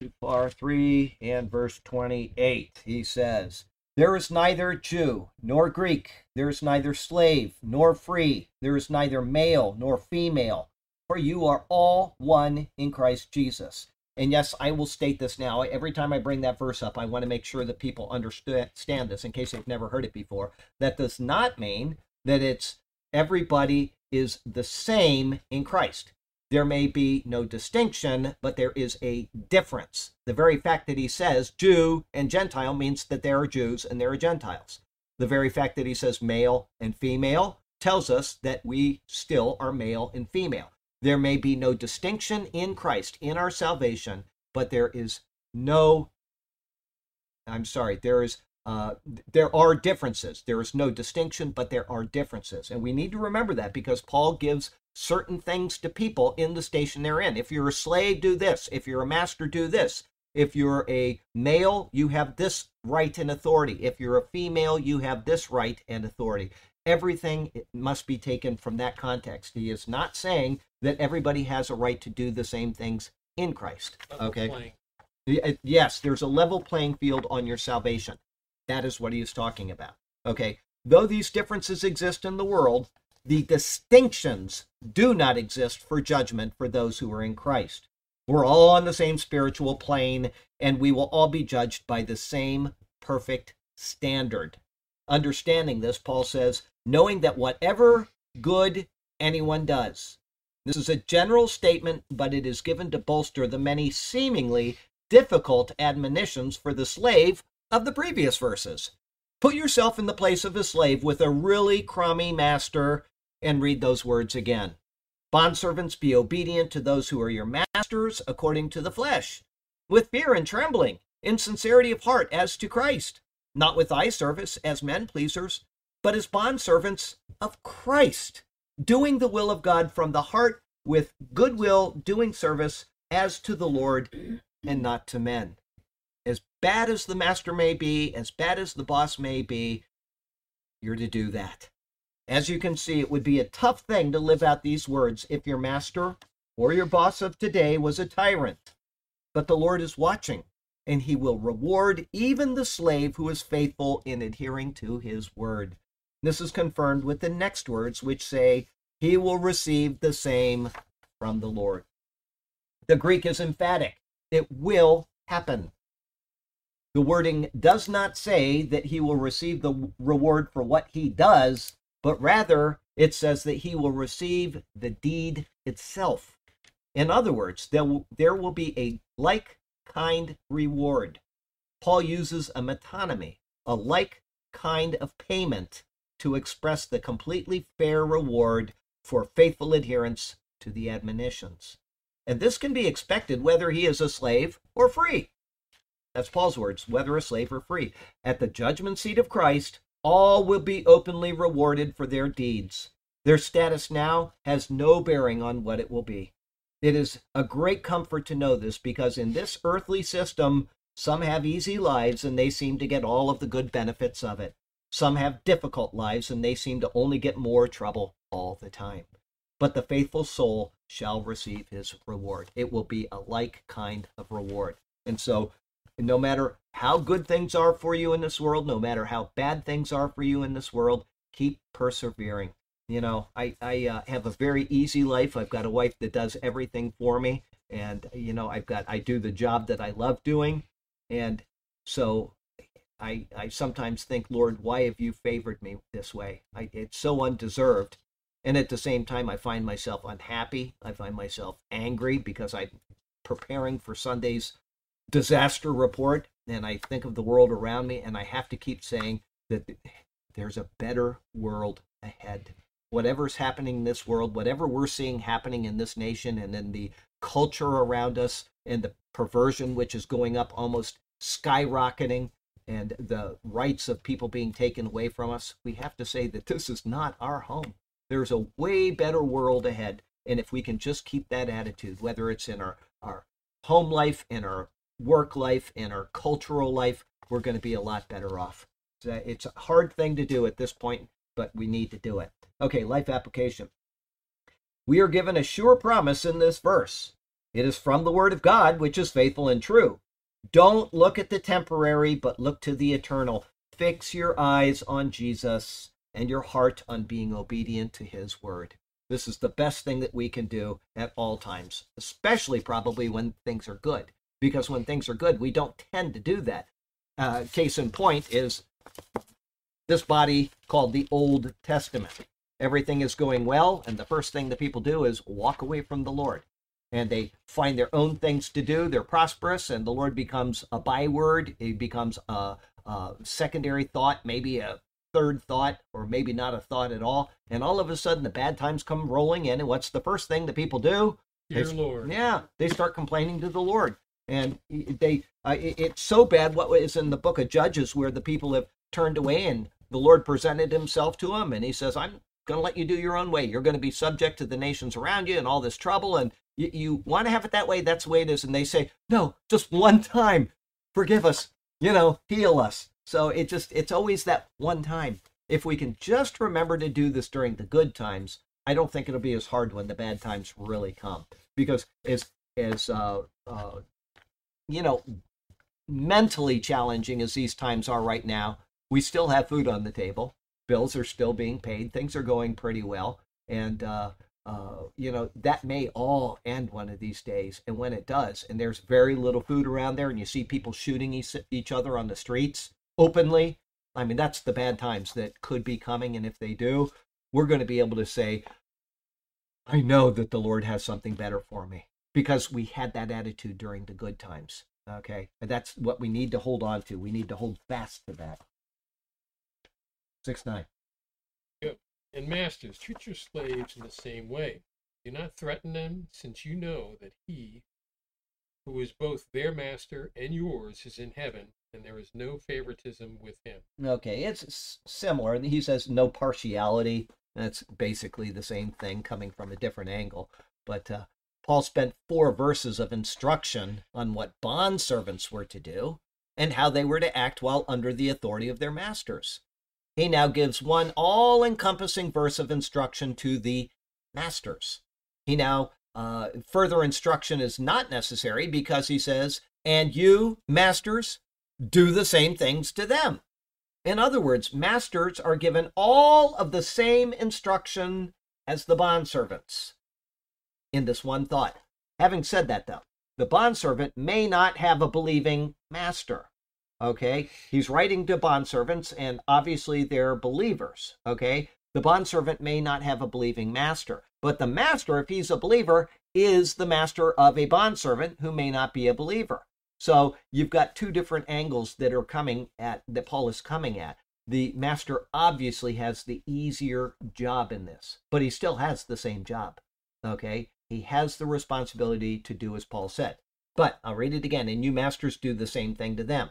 Too far, 3 and verse 28. He says, There is neither Jew nor Greek, there is neither slave nor free, there is neither male nor female, for you are all one in Christ Jesus. And yes, I will state this now. Every time I bring that verse up, I want to make sure that people understand this in case they've never heard it before. That does not mean that it's everybody is the same in Christ. There may be no distinction, but there is a difference. The very fact that he says Jew and Gentile means that there are Jews and there are Gentiles. The very fact that he says male and female tells us that we still are male and female. There may be no distinction in Christ in our salvation, but there is no I'm sorry, there is uh, there are differences. There is no distinction, but there are differences. And we need to remember that because Paul gives certain things to people in the station they're in. If you're a slave, do this. If you're a master, do this. If you're a male, you have this right and authority. If you're a female, you have this right and authority. Everything must be taken from that context. He is not saying that everybody has a right to do the same things in Christ. Level Okay. playing. Yes, there's a level playing field on your salvation. That is what he is talking about. Okay. Though these differences exist in the world, the distinctions do not exist for judgment for those who are in Christ. We're all on the same spiritual plane, and we will all be judged by the same perfect standard. Understanding this, Paul says, knowing that whatever good anyone does, this is a general statement, but it is given to bolster the many seemingly difficult admonitions for the slave of the previous verses. Put yourself in the place of a slave with a really crummy master and read those words again. Bondservants, be obedient to those who are your masters according to the flesh, with fear and trembling, in sincerity of heart as to Christ, not with eye service as men pleasers, but as bondservants of Christ, doing the will of God from the heart with goodwill, doing service as to the Lord and not to men. As bad as the master may be, as bad as the boss may be, you're to do that. As you can see, it would be a tough thing to live out these words if your master or your boss of today was a tyrant. But the Lord is watching, and he will reward even the slave who is faithful in adhering to his word. This is confirmed with the next words, which say, He will receive the same from the Lord. The Greek is emphatic. It will happen. The wording does not say that he will receive the reward for what he does, but rather it says that he will receive the deed itself. In other words, there will, there will be a like kind reward. Paul uses a metonymy, a like kind of payment to express the completely fair reward for faithful adherence to the admonitions. And this can be expected whether he is a slave or free. That's Paul's words, whether a slave or free. At the judgment seat of Christ, all will be openly rewarded for their deeds. Their status now has no bearing on what it will be. It is a great comfort to know this because in this earthly system, some have easy lives and they seem to get all of the good benefits of it. Some have difficult lives and they seem to only get more trouble all the time. But the faithful soul shall receive his reward. It will be a like kind of reward. And so, no matter how good things are for you in this world, no matter how bad things are for you in this world, keep persevering. You know, I, I uh, have a very easy life. I've got a wife that does everything for me. And, you know, I've got, I do the job that I love doing. And so I, I sometimes think, Lord, why have you favored me this way? I, it's so undeserved. And at the same time, I find myself unhappy. I find myself angry because I'm preparing for Sunday's disaster report. And I think of the world around me, and I have to keep saying that there's a better world ahead. Whatever's happening in this world, whatever we're seeing happening in this nation and in the culture around us, and the perversion which is going up almost skyrocketing, and the rights of people being taken away from us, we have to say that this is not our home. There's a way better world ahead. And if we can just keep that attitude, whether it's in our, our home life, in our work life, in our cultural life, we're going to be a lot better off. It's a hard thing to do at this point, but we need to do it. Okay, life application. We are given a sure promise in this verse. It is from the Word of God, which is faithful and true. Don't look at the temporary, but look to the eternal. Fix your eyes on Jesus and your heart on being obedient to his word. This is the best thing that we can do at all times, especially probably when things are good. Because when things are good, we don't tend to do that. Uh, case in point is this body called the Old Testament. Everything is going well, and the first thing that people do is walk away from the Lord. And they find their own things to do. They're prosperous, and the Lord becomes a byword. He becomes a, a secondary thought, maybe a third thought, or maybe not a thought at all. And all of a sudden, the bad times come rolling in. And what's the first thing that people do? Dear They- Lord. Yeah, they start complaining to the Lord. And they, uh, it- it's so bad what is in the book of Judges where the people have turned away and the Lord presented himself to them and he says, I'm going to let you do your own way. You're going to be subject to the nations around you and all this trouble. And you, you want to have it that way. That's the way it is. And they say, no, just one time. Forgive us, you know, heal us. So it just, it's always that one time. If we can just remember to do this during the good times, I don't think it'll be as hard when the bad times really come. Because as, as, uh, uh, you know, mentally challenging as these times are right now, we still have food on the table. Bills are still being paid. Things are going pretty well. And, uh, uh, you know, that may all end one of these days. And when it does, and there's very little food around there, and you see people shooting each, each other on the streets openly, I mean, that's the bad times that could be coming. And if they do, we're going to be able to say, I know that the Lord has something better for me because we had that attitude during the good times. Okay. And that's what we need to hold on to. We need to hold fast to that. 6 9. And masters, treat your slaves in the same way. Do not threaten them, since you know that he who is both their master and yours is in heaven, and there is no favoritism with him. Okay. It's similar. He says no partiality. That's basically the same thing coming from a different angle. But uh, Paul spent four verses of instruction on what bond servants were to do and how they were to act while under the authority of their masters. He now gives one all encompassing verse of instruction to the masters. He now, uh, further instruction is not necessary because he says, and you, masters, do the same things to them. In other words, masters are given all of the same instruction as the bondservants in this one thought. Having said that, though, the bondservant may not have a believing master. Okay, he's writing to bondservants, and obviously they're believers. Okay, the bondservant may not have a believing master, but the master, if he's a believer, is the master of a bondservant who may not be a believer. So you've got two different angles that are coming at that Paul is coming at. the master obviously has the easier job in this, but he still has the same job. Okay? He has the responsibility to do as Paul said. But I'll read it again, and you masters do the same thing to them.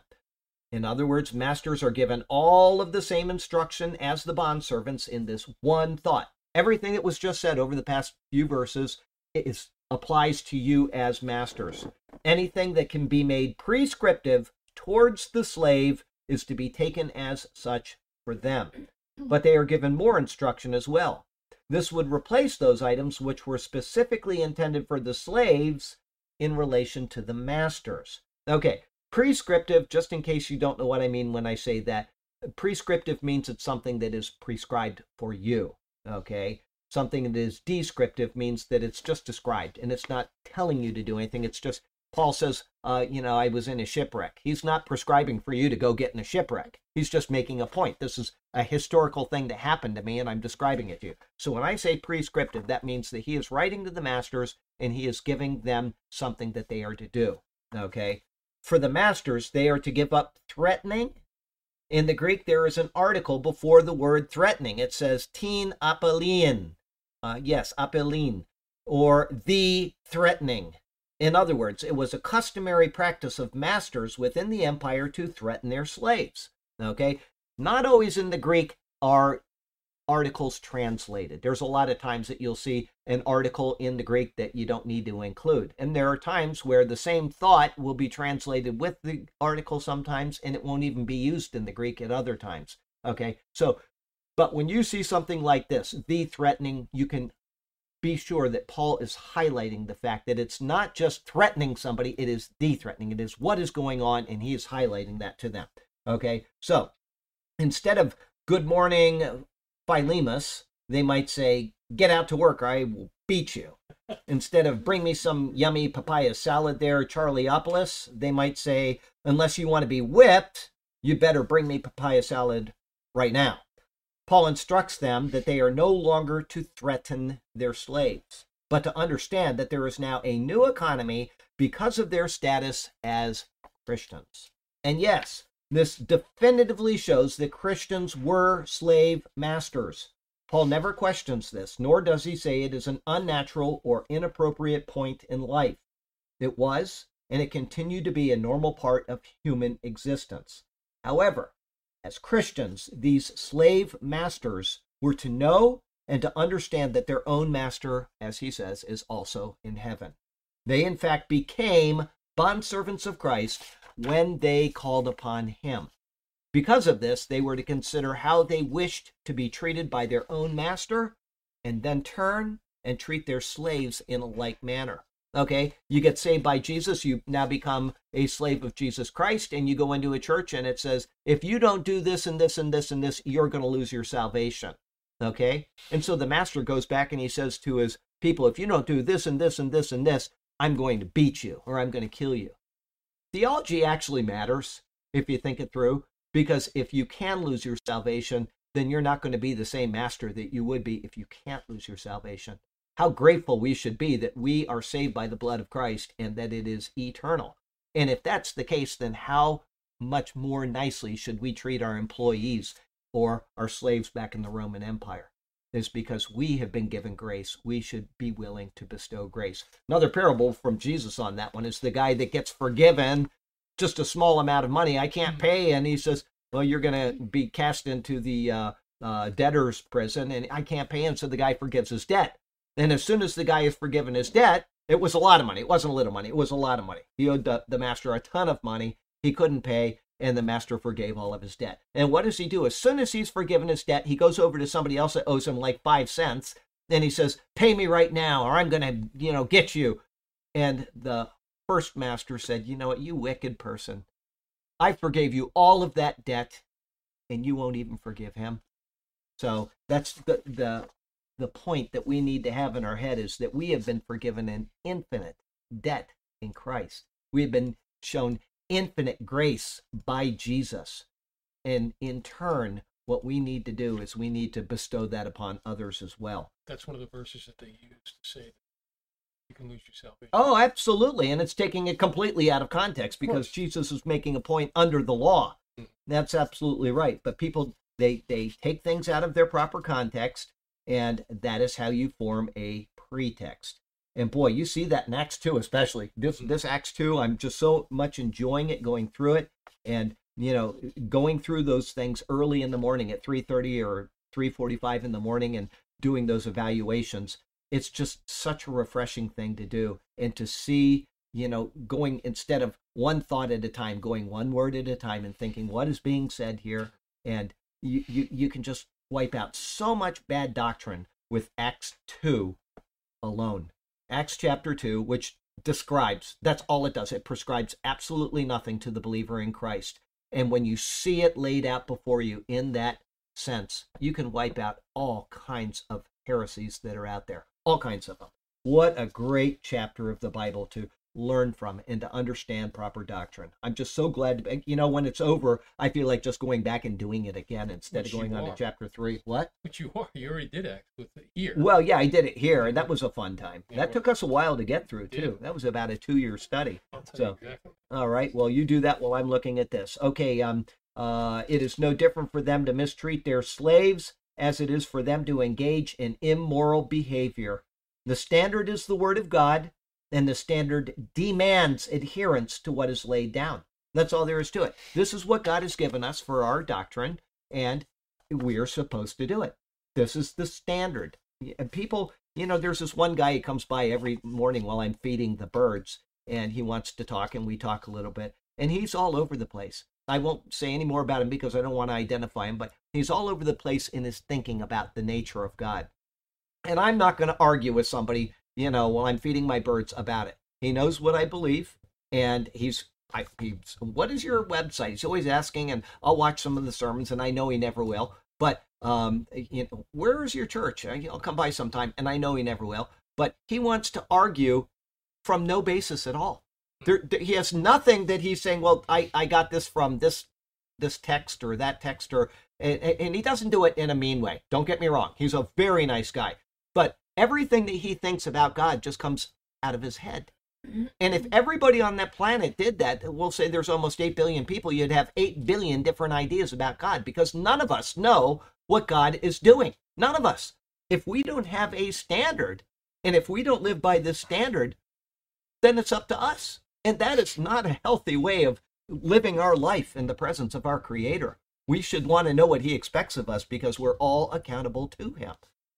In other words, masters are given all of the same instruction as the bondservants in this one thought. Everything that was just said over the past few verses is applies to you as masters. Anything that can be made prescriptive towards the slave is to be taken as such for them. But they are given more instruction as well. This would replace those items which were specifically intended for the slaves in relation to the masters. Okay, prescriptive, just in case you don't know what I mean when I say that, prescriptive means it's something that is prescribed for you. Okay, something that is descriptive means that it's just described and it's not telling you to do anything. It's just, Paul says, uh, you know, I was in a shipwreck. He's not prescribing for you to go get in a shipwreck. He's just making a point. This is a historical thing that happened to me and I'm describing it to you. So when I say prescriptive, that means that he is writing to the masters and he is giving them something that they are to do. Okay. For the masters, they are to give up threatening. In the Greek, there is an article before the word threatening. It says tin apelian. Uh, yes, apelin, or the threatening. In other words, it was a customary practice of masters within the empire to threaten their slaves. Okay? Not always in the Greek are articles translated. There's a lot of times that you'll see an article in the Greek that you don't need to include. And there are times where the same thought will be translated with the article sometimes and it won't even be used in the Greek at other times. Okay? So, but when you see something like this, the threatening, you can be sure that Paul is highlighting the fact that it's not just threatening somebody, it is the threatening. It is what is going on, and he is highlighting that to them. Okay? So, instead of good morning, Philemus, they might say, Get out to work or I will beat you. Instead of bring me some yummy papaya salad there, Charlieopolis, they might say, Unless you want to be whipped, you better bring me papaya salad right now. Paul instructs them that they are no longer to threaten their slaves, but to understand that there is now a new economy because of their status as Christians. And yes, this definitively shows that Christians were slave masters. Paul never questions this, nor does he say it is an unnatural or inappropriate point in life. It was, and it continued to be a normal part of human existence. However, as Christians, these slave masters were to know and to understand that their own master, as he says, is also in heaven. They, in fact, became bondservants of Christ when they called upon him. Because of this, they were to consider how they wished to be treated by their own master and then turn and treat their slaves in a like manner. Okay, you get saved by Jesus, you now become a slave of Jesus Christ, and you go into a church and it says, if you don't do this and this and this and this, you're going to lose your salvation. Okay, and so the master goes back and he says to his people, if you don't do this and this and this and this, I'm going to beat you or I'm going to kill you. Theology actually matters if you think it through, because if you can lose your salvation, then you're not going to be the same master that you would be if you can't lose your salvation. How grateful we should be that we are saved by the blood of Christ and that it is eternal. And if that's the case, then how much more nicely should we treat our employees or our slaves back in the Roman Empire? Is because we have been given grace. We should be willing to bestow grace. Another parable from Jesus on that one is the guy that gets forgiven just a small amount of money. I can't pay. And he says, Well, you're going to be cast into the uh, uh, debtor's prison and I can't pay. And so the guy forgives his debt. And as soon as the guy is forgiven his debt, it was a lot of money. It wasn't a little money. It was a lot of money. He owed the, the master a ton of money. He couldn't pay, and the master forgave all of his debt. And what does he do? As soon as he's forgiven his debt, he goes over to somebody else that owes him like five cents. Then he says, "Pay me right now, or I'm going to, you know, get you." And the first master said, "You know what, you wicked person. I forgave you all of that debt, and you won't even forgive him." So that's the the the point that we need to have in our head is that we have been forgiven an infinite debt in Christ. We have been shown infinite grace by Jesus. And in turn, what we need to do is we need to bestow that upon others as well. That's one of the verses that they use to say that you can lose your salvation. Oh, absolutely. And it's taking it completely out of context because Jesus is making a point under the law. Mm. That's absolutely right. But people They they take things out of their proper context, and that is how you form a pretext. And boy, you see that in Acts 2 especially. This this Acts 2, I'm just so much enjoying it going through it and you know, going through those things early in the morning at 3:30 or 3:45 in the morning and doing those evaluations. It's just such a refreshing thing to do and to see, you know, going instead of one thought at a time, going one word at a time and thinking what is being said here and you you, you can just wipe out so much bad doctrine with Acts 2 alone. Acts chapter 2, which describes, that's all it does. It prescribes absolutely nothing to the believer in Christ. And when you see it laid out before you in that sense, you can wipe out all kinds of heresies that are out there, all kinds of them. What a great chapter of the Bible to learn from and to understand proper doctrine. I'm just so glad to, you know, when it's over, I feel like just going back and doing it again instead Which of going on to chapter three. What? But you are. You already did Acts with it here. Well, yeah, I did it here, and that was a fun time. Yeah, That well- took us a while to get through, too. That was about a two year study. So- exactly. All right. Well, you do that while I'm looking at this. Okay. Um. Uh. It is no different for them to mistreat their slaves as it is for them to engage in immoral behavior. The standard is the word of God, and the standard demands adherence to what is laid down. That's all there is to it. This is what God has given us for our doctrine, and we are supposed to do it. This is the standard. And people, you know, there's this one guy who comes by every morning while I'm feeding the birds, and he wants to talk, and we talk a little bit, and he's all over the place. I won't say any more about him because I don't want to identify him, but he's all over the place in his thinking about the nature of God. And I'm not going to argue with somebody, you know, while I'm feeding my birds about it. He knows what I believe, and he's, I, he's, what is your website? He's always asking, and I'll watch some of the sermons, and I know he never will. But, um, you know, where is your church? I'll come by sometime, and I know he never will. But he wants to argue from no basis at all. There, there- he has nothing that he's saying. Well, I, I got this from this this text or that text or and, and he doesn't do it in a mean way. Don't get me wrong. He's a very nice guy, everything that he thinks about God just comes out of his head. Mm-hmm. And if everybody on that planet did that, we'll say there's almost 8 billion people, you'd have 8 billion different ideas about God because none of us know what God is doing. None of us. If we don't have a standard, and if we don't live by this standard, then it's up to us. And that is not a healthy way of living our life in the presence of our Creator. We should want to know what He expects of us because we're all accountable to Him.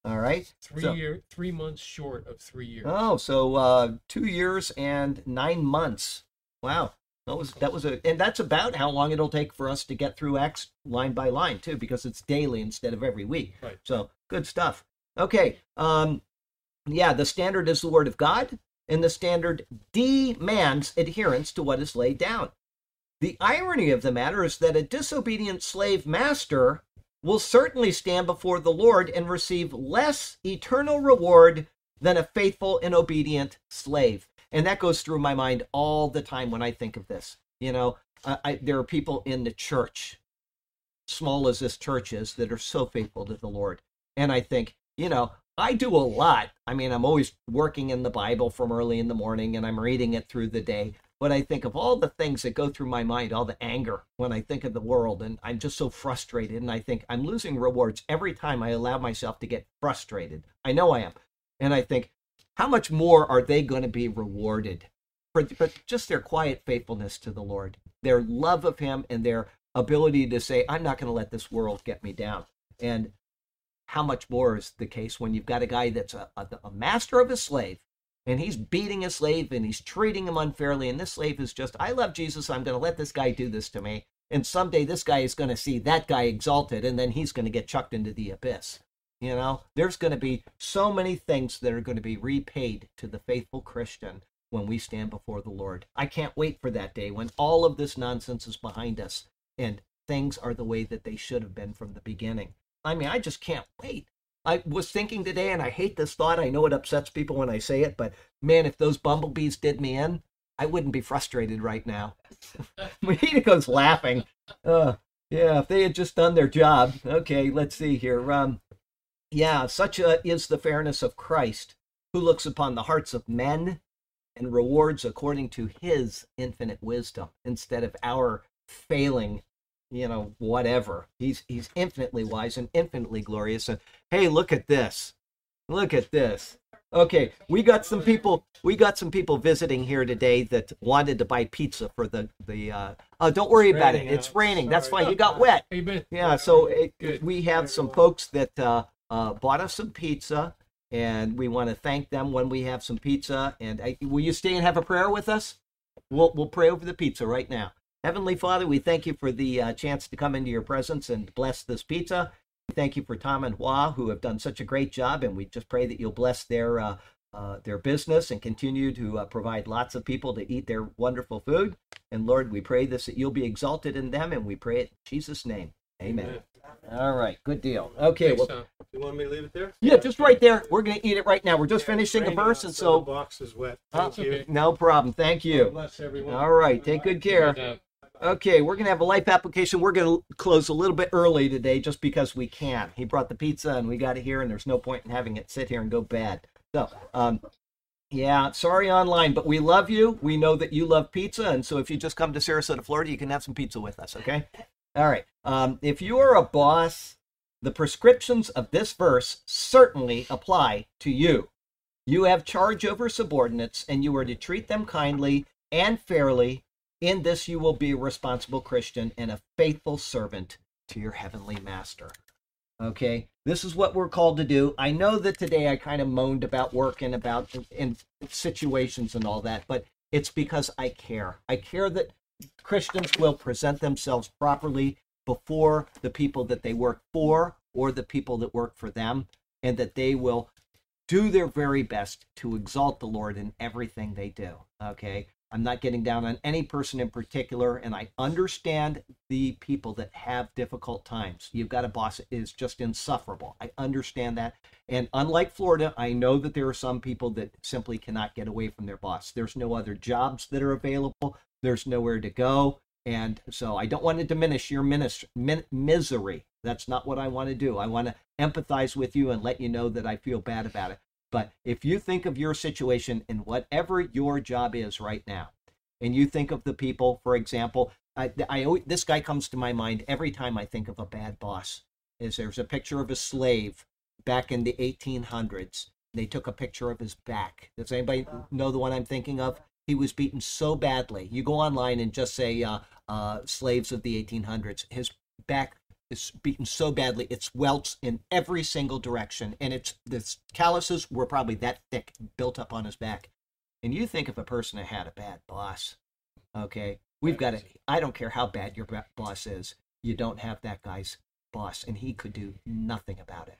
All right? Three So- year, three months short of three years. Oh, so uh, two years and nine months. Wow. That was that was a and that's about how long it'll take for us to get through Acts line by line too, because it's daily instead of every week. Right. So good stuff. Okay. Um yeah, the standard is the word of God, and the standard demands adherence to what is laid down. The irony of the matter is that a disobedient slave master will certainly stand before the Lord and receive less eternal reward than a faithful and obedient slave. And that goes through my mind all the time when I think of this. You know, I, there are people in the church, small as this church is, that are so faithful to the Lord. And I think, you know, I do a lot. I mean, I'm always working in the Bible from early in the morning and I'm reading it through the day. But I think of all the things that go through my mind, all the anger when I think of the world, and I'm just so frustrated. And I think I'm losing rewards every time I allow myself to get frustrated. I know I am. And I think, how much more are they going to be rewarded for, for just their quiet faithfulness to the Lord, their love of Him, and their ability to say, I'm not going to let this world get me down. And how much more is the case when you've got a guy that's a, a, a master of a slave and he's beating a slave and he's treating him unfairly and this slave is just i love jesus i'm going to let this guy do this to me and someday this guy is going to see that guy exalted and then he's going to get chucked into the abyss. You know there's going to be so many things that are going to be repaid to the faithful christian when we stand before the lord. I can't wait for that day when all of this nonsense is behind us and things are the way that they should have been from the beginning. I mean i just can't wait I was thinking today, and I hate this thought. I know it upsets people when I say it, but man, if those bumblebees did me in, I wouldn't be frustrated right now. Mahito's laughing. Uh, yeah, if they had just done their job. Okay, let's see here. Um, yeah, such a, is the fairness of Christ, who looks upon the hearts of men and rewards according to his infinite wisdom instead of our failing you know, whatever. He's he's infinitely wise and infinitely glorious. And hey, look at this. Look at this. Okay, we got some people. We got some people visiting here today that wanted to buy pizza for the the. Uh, oh, don't worry about it. It's raining. That's Sorry. fine. You got wet. Yeah. So it, we have some folks that uh, uh, bought us some pizza, and we want to thank them when we have some pizza. And I, will you stay and have a prayer with us? We'll we'll pray over the pizza right now. Heavenly Father, we thank you for the uh, chance to come into your presence and bless this pizza. We thank you for Tom and Hua, who have done such a great job, and we just pray that you'll bless their uh, uh, their business and continue to uh, provide lots of people to eat their wonderful food. And Lord, we pray this that you'll be exalted in them, and we pray it in Jesus' name. Amen. All right, good deal. Okay, well. You want me to leave it there? yeah, just right there. We're gonna eat it right now. We're just finishing a Raining verse, and the so box is wet. Thank you. Okay. no problem. Thank God you. Bless everyone. All right, take good care. Okay, we're gonna have a life application. We're gonna close a little bit early today, just because we can. He brought the pizza, and we got it here, and there's no point in having it sit here and go bad. So, um, yeah, sorry online, but we love you. We know that you love pizza, and so if you just come to Sarasota, Florida, you can have some pizza with us. Okay. All right. Um, if you are a boss, the prescriptions of this verse certainly apply to you. You have charge over subordinates, and you are to treat them kindly and fairly. In this, you will be a responsible Christian and a faithful servant to your heavenly master. Okay, this is what we're called to do. I know that today I kind of moaned about work and about in situations and all that, but it's because I care. I care that Christians will present themselves properly before the people that they work for or the people that work for them, and that they will do their very best to exalt the Lord in everything they do. Okay. I'm not getting down on any person in particular, and I understand the people that have difficult times. You've got a boss that is just insufferable. I understand that. And unlike Florida, I know that there are some people that simply cannot get away from their boss. There's no other jobs that are available, there's nowhere to go. And so I don't want to diminish your minis- min- misery. That's not what I want to do. I want to empathize with you and let you know that I feel bad about it. But if you think of your situation and whatever your job is right now, and you think of the people, for example, I, I this guy comes to my mind every time I think of a bad boss. Is there's a picture of a slave back in the 1800s. They took a picture of his back. Does anybody know the one I'm thinking of? He was beaten so badly. You go online and just say uh, uh, slaves of the 1800s. His back is beaten so badly it's welts in every single direction, and it's the calluses were probably that thick, built up on his back. And you think of a person that had a bad boss. Okay, we've got it. I don't care how bad your boss is. You don't have that guy's boss, and he could do nothing about it.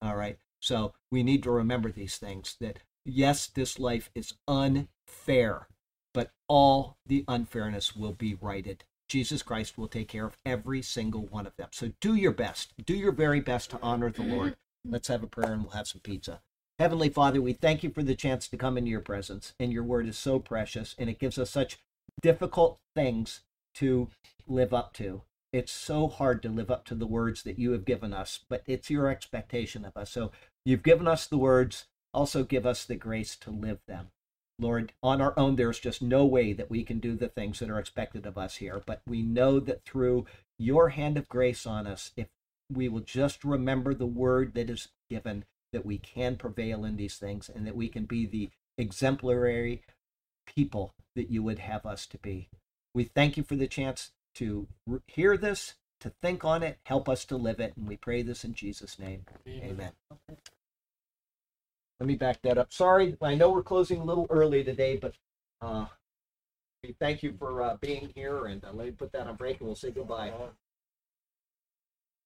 All right. So we need to remember these things that yes, this life is unfair, but all the unfairness will be righted. Jesus Christ will take care of every single one of them. So do your best. Do your very best to honor the Lord. Let's have a prayer and we'll have some pizza. Heavenly Father, we thank you for the chance to come into your presence. And your word is so precious and it gives us such difficult things to live up to. It's so hard to live up to the words that you have given us, but it's your expectation of us. So you've given us the words, also give us the grace to live them. Lord, on our own, there's just no way that we can do the things that are expected of us here. But we know that through your hand of grace on us, if we will just remember the word that is given, that we can prevail in these things and that we can be the exemplary people that you would have us to be. We thank you for the chance to hear this, to think on it, help us to live it. And we pray this in Jesus' name. Amen. Let me back that up. Sorry, I know we're closing a little early today, but uh, thank you for uh, being here. And uh, let me put that on break and we'll say goodbye.